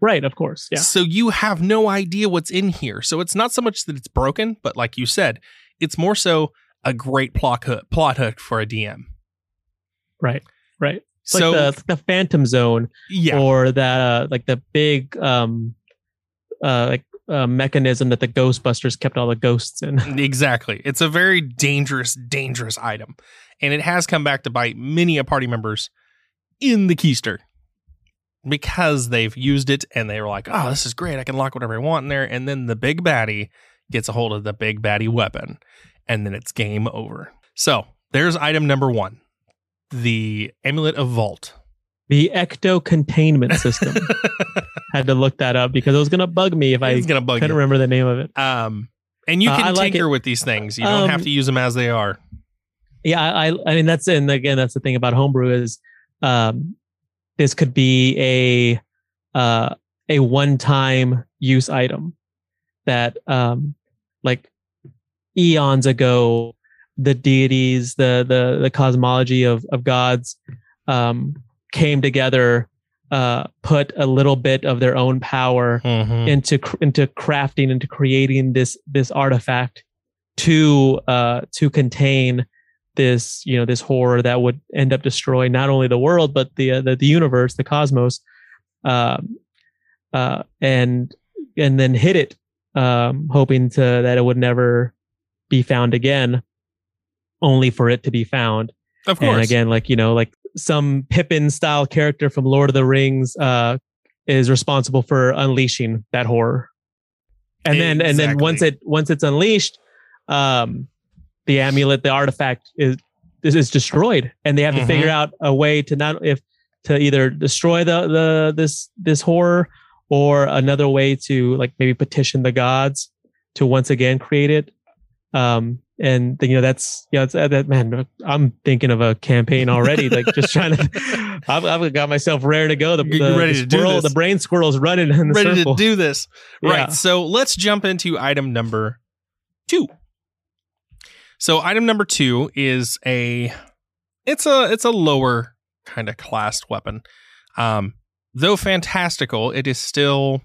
right of course yeah So you have no idea what's in here. So it's not so much that it's broken, but like you said, it's more so a great plot hook, plot hook for a DM. right right it's so like the, it's like the phantom zone yeah, or that uh like the big um uh like uh, mechanism that the ghostbusters kept all the ghosts in exactly. It's a very dangerous, dangerous item, and it has come back to bite many a party members in the keister because they've used it and they were like, "Oh, this is great! I can lock whatever I want in there." And then the big baddie gets a hold of the big baddie weapon, and then it's game over. So there's item number one: the amulet of vault. The ecto containment system had to look that up because it was gonna bug me if I it's gonna bug couldn't you. remember the name of it Um, and you Uh, can I like tinker it. with these things. You don't have Um, to use them as they are. yeah I, I i mean that's and again that's the thing about homebrew is um this could be a uh a one-time use item that um like eons ago the deities the the the cosmology of of gods um came together uh put a little bit of their own power Mhm. into into crafting into creating this this artifact to uh, to contain this you know this horror that would end up destroying not only the world but the uh, the, the universe, the cosmos, um, uh, and and then hit it, um, hoping to that it would never be found again, only for it to be found. Of course. And again, like you know, like some Pippin style character from Lord of the Rings uh, is responsible for unleashing that horror. And then and then once it once it's unleashed, um, the amulet, the artifact is is, destroyed, and they have to Mhm. figure out a way to not if to either destroy the the this this horror or another way to like maybe petition the gods to once again create it. Um, and you know that's yeah, it's, uh, that man. I'm thinking of a campaign already, like just trying to. I've, I've got myself rare to go. The, the, the squirrel, the brain squirrel's running in the ready circle. to do this. Yeah. Right. So let's jump into item number two. So item number two is a it's a it's a lower kind of classed weapon. Um though fantastical, it is still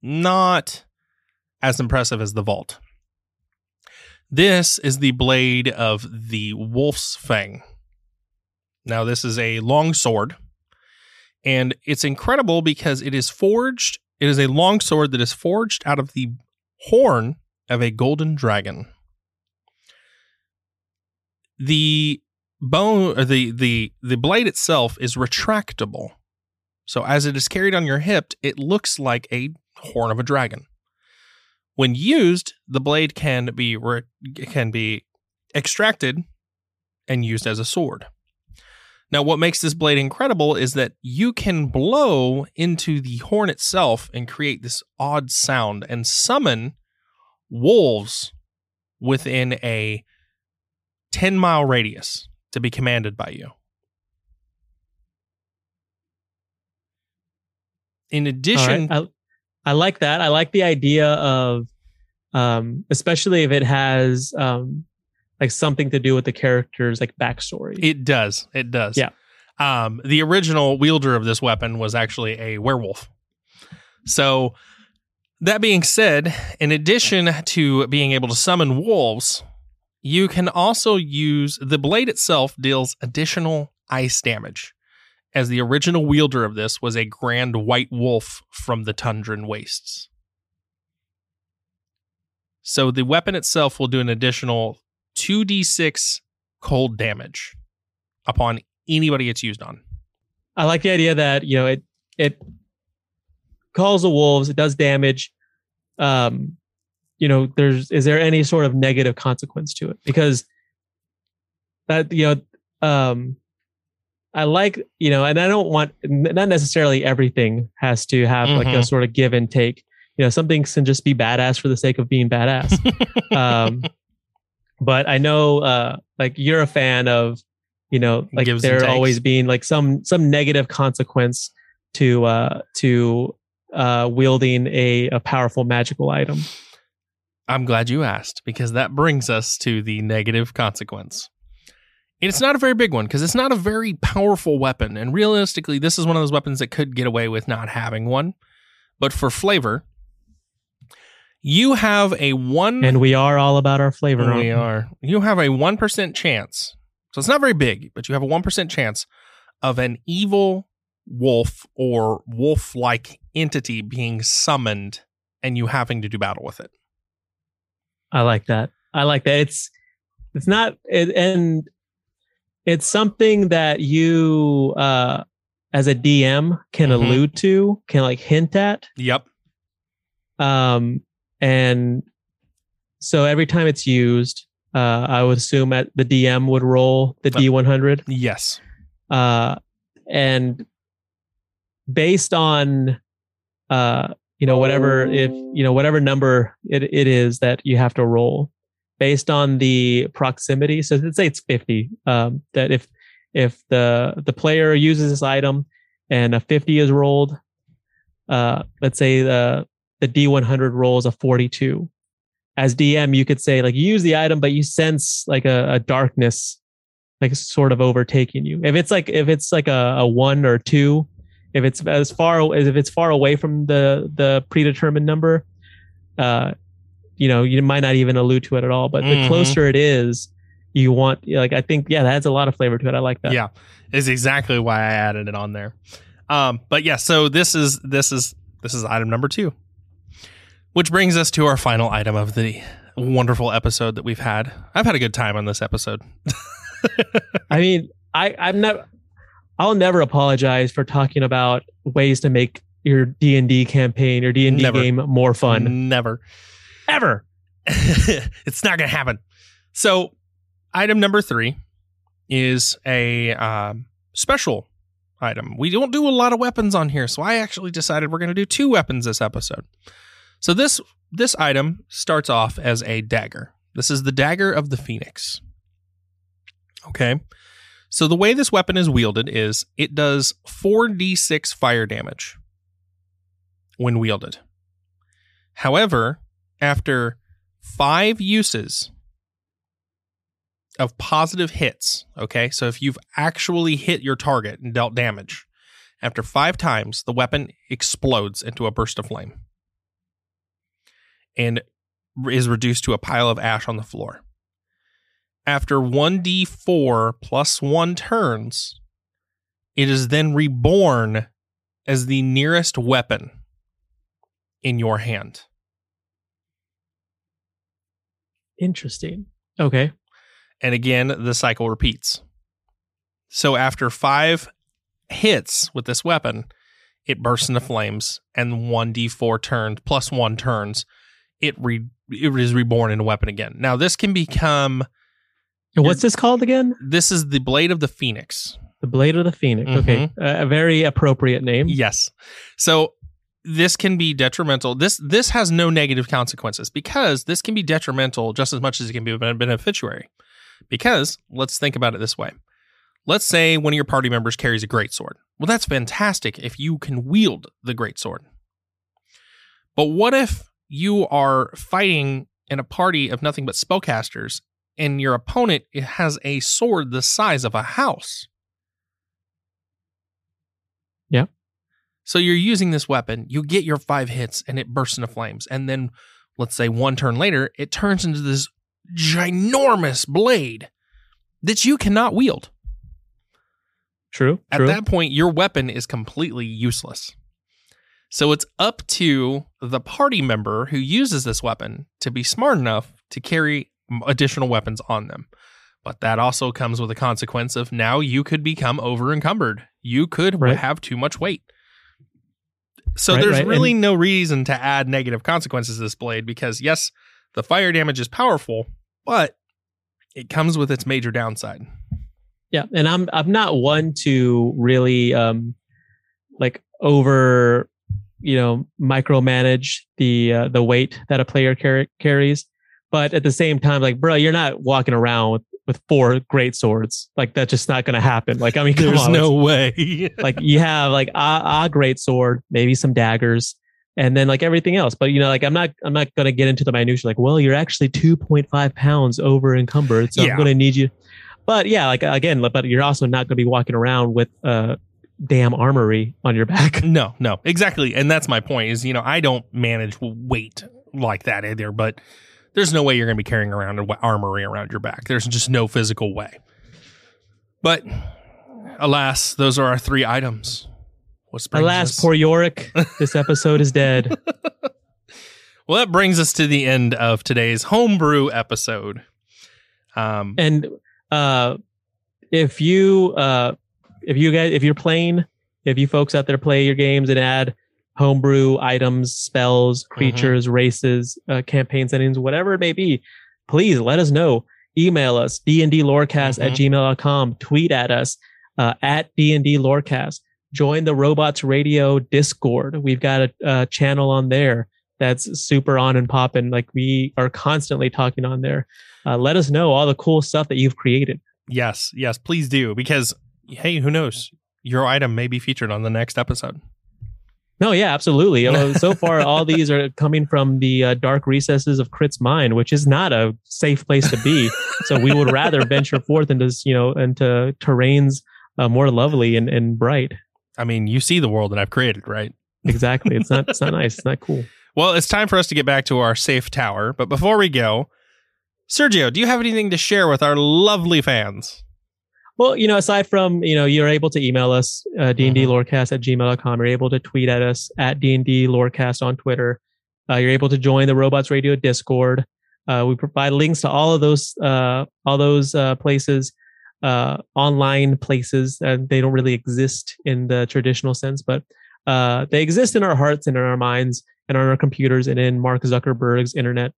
not as impressive as the vault. This is the blade of the Wolf's Fang. Now, this is a long sword, and it's incredible because it is forged. It is a long sword that is forged out of the horn of a golden dragon. The bone or the the the blade itself is retractable. So as it is carried on your hip, it looks like a horn of a dragon. When used, the blade can be re- can be extracted and used as a sword. Now, what makes this blade incredible is that you can blow into the horn itself and create this odd sound and summon wolves within a 10 mile radius to be commanded by you. In addition, right. I, like that. I like the idea of, um, especially if it has um, like something to do with the character's like backstory. It does. It does. Yeah. Um, the original wielder of this weapon was actually a werewolf. So, that being said, in addition to being able to summon wolves, you can also use the blade itself deals additional ice damage, as the original wielder of this was a grand white wolf from the tundran wastes. So the weapon itself will do an additional 2d6 cold damage upon anybody it's used on. I like the idea that you know it it calls the wolves. It does damage. Um, you know, there's is there any sort of negative consequence to it? Because that you know, um, I like you know, and I don't want not necessarily everything has to have like a Mhm. sort of give and take. You know, some things can just be badass for the sake of being badass. um, but I know, uh, like you're a fan of, you know, like Gives there always being like some some negative consequence to uh to uh wielding a a powerful magical item. I'm glad you asked because that brings us to the negative consequence. And it's not a very big one because it's not a very powerful weapon. And realistically, this is one of those weapons that could get away with not having one. But for flavor, you have a one. And we are all about our flavor. we are. You have a 1% chance. So it's not very big, but you have a 1% chance of an evil wolf or wolf like entity being summoned and you having to do battle with it. I like that. I like that. It's it's not it, and it's something that you uh as a DM can Mhm. allude to, can like hint at. Yep. Um and so every time it's used, uh I would assume at the DM would roll the Uh, D100 Yes. uh and based on uh you know whatever if you know whatever number it, it is that you have to roll based on the proximity so let's say it's 50 um that if if the the player uses this item and a 50 is rolled uh let's say the the d100 rolls a 42 as dm you could say like you use the item but you sense like a, a darkness like sort of overtaking you. If it's like if it's like a, a one or two, if it's as far as if it's far away from the the predetermined number, uh, you know you might not even allude to it at all. But the Mhm. closer it is, you want like I think yeah, that adds a lot of flavor to it. I like that. Yeah, is exactly why I added it on there. Um, but yeah, so this is this is this is item number two, which brings us to our final item of the wonderful episode that we've had. I've had a good time on this episode. I mean, I I'm not. I'll never apologize for talking about ways to make your D and D campaign, your D and D Never. game more fun. Never. Ever. it's not going to happen. So, item number three is a um, special item. We don't do a lot of weapons on here, so I actually decided we're going to do two weapons this episode. So this this item starts off as a dagger. This is the dagger of the phoenix. Okay. So the way this weapon is wielded is it does 4d6 fire damage when wielded. However, after five uses of positive hits, okay, so if you've actually hit your target and dealt damage, after five times, the weapon explodes into a burst of flame and is reduced to a pile of ash on the floor. After 1d4 plus 1 turns, it is then reborn as the nearest weapon in your hand. Interesting. Okay. And again, the cycle repeats. So after five hits with this weapon, it bursts into flames, and 1d4 turns plus one turns, it re it is reborn in a weapon again. Now this can become And what's this called again? this is the blade of the phoenix. The Blade of the Phoenix. Okay. Uh, a very appropriate name. Yes. So this can be detrimental. This this has no negative consequences because this can be detrimental just as much as it can be a beneficiary. Because let's think about it this way. Let's say one of your party members carries a great sword. Well, that's fantastic if you can wield the great sword. But what if you are fighting in a party of nothing but spellcasters and your opponent has a sword the size of a house? So you're using this weapon, you get your five hits, and it bursts into flames. And then, let's say one turn later, it turns into this ginormous blade that you cannot wield. True. At True. that point, your weapon is completely useless. So it's up to the party member who uses this weapon to be smart enough to carry additional weapons on them. But that also comes with a consequence of now you could become over encumbered. You could Right. have too much weight. So Right, there's right, really and- no reason to add negative consequences to this blade because yes, the fire damage is powerful, but it comes with its major downside. Yeah, and I'm I'm not one to really um like over you know micromanage the uh, the weight that a player car- carries, but at the same time, like bro, you're not walking around with, with four great swords. Like that's just not going to happen. Like I mean, There's on, no way. like you have like a, a great sword, maybe some daggers, and then like everything else. But you know, like I'm not I'm not gonna get into the minutia. Like, well, you're actually 2.5 pounds over encumbered, so Yeah. I'm gonna need you. But yeah, like again, but you're also not gonna be walking around with a damn armory on your back. No, no, exactly. And that's my point is, you know, I don't manage weight like that either, but there's no way you're going to be carrying around an armory around your back. There's just no physical way. But alas, those are our three items. What's Alas, us- poor Yorick, this episode is dead. Well, that brings us to the end of today's homebrew episode. Um, And uh, if you uh, if you guys if you're playing, if you folks out there play your games and add homebrew items, spells, creatures, races, uh, campaign settings, whatever it may be, please let us know. Email us dndlorecast at gmail.com. Tweet at us uh, at dnd lorecast. Join the Robots Radio Discord. We've got a, a channel on there that's super on and popping. Like we are constantly talking on there. Uh, let us know all the cool stuff that you've created. yes, yes, please do because hey, who knows? Your item may be featured on the next episode. No, yeah, absolutely. So far, all these are coming from the uh, dark recesses of Crit's mind, which is not a safe place to be. so we would rather venture forth into you know into terrains uh, more lovely and, and bright. I mean, you see the world that I've created, right? Exactly. It's not. It's not nice. It's not cool. Well, it's time for us to get back to our safe tower. But before we go, Sergio, do you have anything to share with our lovely fans? Well, you know, aside from, you know, you're able to email us, uh, D&D at gmail.com. You're able to tweet at us at D&D on Twitter. Uh, you're able to join the Robots Radio Discord. Uh, we provide links to all of those, uh, all those uh, places, uh, online places, and they don't really exist in the traditional sense, but uh, they exist in our hearts and in our minds and on our computers and in Mark Zuckerberg's internet.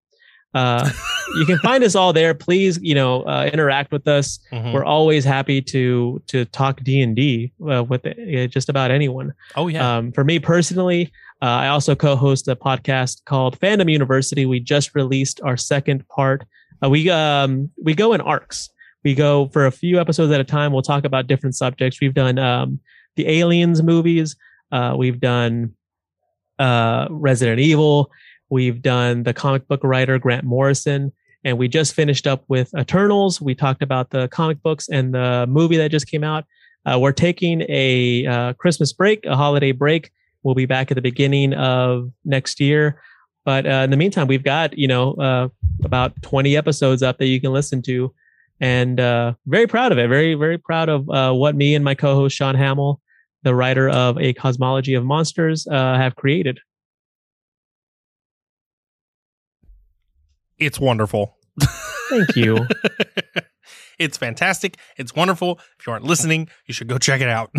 Uh, you can find us all there. Please, you know, uh, interact with us. Mhm. We're always happy to to talk D and D uh, with uh, just about anyone. Oh yeah. Um, for me personally, uh, I also co-host a podcast called Fandom University. We just released our second part. Uh, we um, we go in arcs. We go for a few episodes at a time. We'll talk about different subjects. We've done um, the Aliens movies. Uh, we've done uh, Resident Evil. We've done the comic book writer Grant Morrison, and we just finished up with Eternals. We talked about the comic books and the movie that just came out. Uh, we're taking a uh, Christmas break, a holiday break. We'll be back at the beginning of next year. But uh, in the meantime, we've got you know uh, about 20 episodes up that you can listen to, and uh, very proud of it. Very very proud of uh, what me and my co-host Shaun Hamill, the writer of A Cosmology of Monsters, have created. It's wonderful. Thank you. it's fantastic. It's wonderful. If you aren't listening, you should go check it out.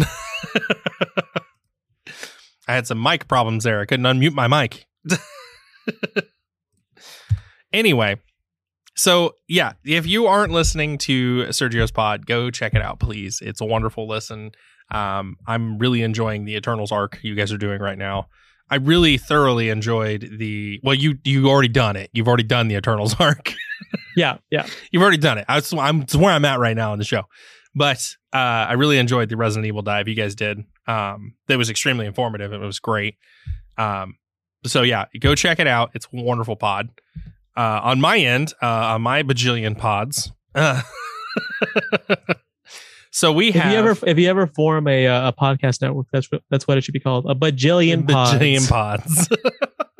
I had some mic problems there. I couldn't unmute my mic. anyway, so yeah, if you aren't listening to Sergio's pod, go check it out, please. It's a wonderful listen. Um, I'm really enjoying the Eternals arc you guys are doing right now. I really thoroughly enjoyed the well, you you already done it. You've already done the Eternals arc. yeah, yeah. You've already done it. I was, I'm it's where I'm at right now in the show. But uh, I really enjoyed the Resident Evil dive you guys did. Um, that was extremely informative. It was great. Um, so yeah, go check it out. It's a wonderful pod. Uh, on my end, uh, on my bajillion pods. Uh, so we If have you ever if you ever form a uh, a podcast network, that's what that's what it should be called. A bajillion pods. bajillion pods.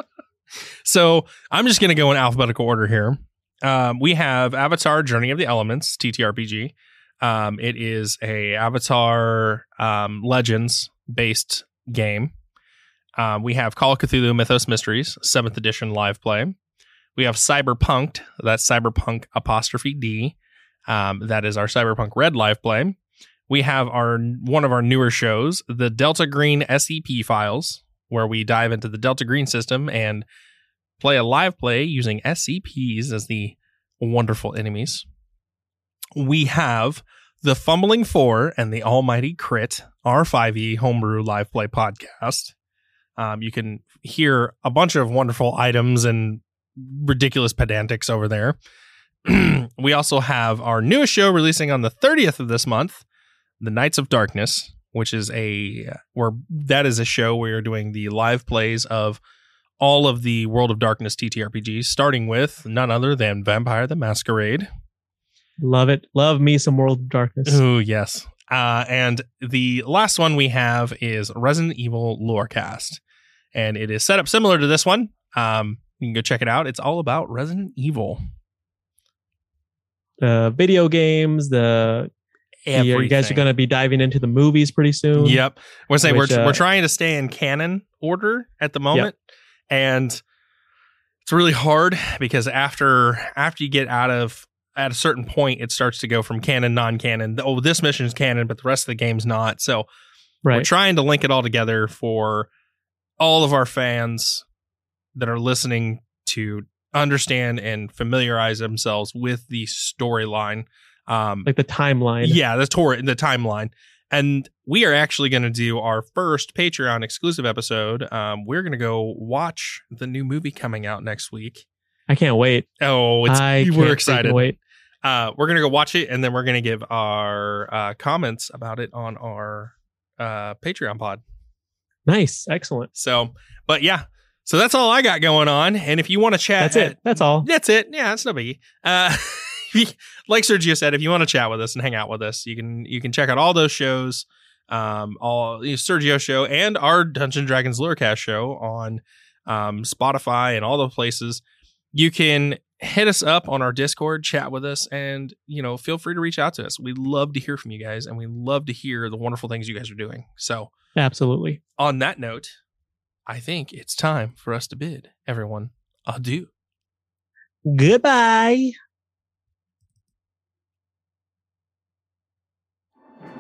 so I'm just going to go in alphabetical order here. Um, we have Avatar: Journey of the Elements (TTRPG). Um, it is a Avatar um, Legends based game. Um, we have Call of Cthulhu: Mythos Mysteries Seventh Edition live play. We have Cyberpunked. That's Cyberpunk apostrophe D. Um, that is our Cyberpunk Red live play. We have our one of our newer shows, the Delta Green SCP files, where we dive into the Delta Green system and play a live play using SCPs as the wonderful enemies. We have the Fumbling Four and the Almighty Crit R5E Homebrew Live Play podcast. Um, you can hear a bunch of wonderful items and ridiculous pedantics over there. we also have our newest show releasing on the 30th of this month, The Knights of Darkness, which is a where that is a show where you're doing the live plays of all of the World of Darkness TTRPGs, starting with none other than Vampire the Masquerade. Love it. Love me some World of Darkness. Oh, yes. Uh, and the last one we have is Resident Evil Lorecast. And it is set up similar to this one. Um, you can go check it out. It's all about Resident Evil. The video games, the you you guys are going to be diving into the movies pretty soon. Yep. We're saying Which, we're uh, we're trying to stay in canon order at the moment, and it's really hard because after after you get out of at a certain point, it starts to go from canon non-canon. Oh, this mission is canon, but the rest of the game's not. So we're trying to link it all together for all of our fans that are listening to understand and familiarize themselves with the storyline. Um, Like the timeline. yeah, the tour, in the timeline. And we are actually going to do our first Patreon exclusive episode. Um, we're going to go watch the new movie coming out next week. I can't wait. Oh, it's I we're excited. Wait. Uh, we're going to go watch it, and then we're going to give our uh, comments about it on our uh, Patreon pod. Nice. Excellent. So, but yeah, so that's all I got going on. And if you want to chat, That's it. That's all. That's it. Yeah, that's no biggie. Uh, like Sergio said, if you want to chat with us and hang out with us, you can you can check out all those shows, um, all you know, Sergio show and our Dungeon Dragons Lorecast show on um, Spotify, and all the places. You can hit us up on our Discord, chat with us, and you know, feel free to reach out to us. We love to hear from you guys, and we love to hear the wonderful things you guys are doing. So, Absolutely. on that note, I think it's time for us to bid everyone adieu. Goodbye.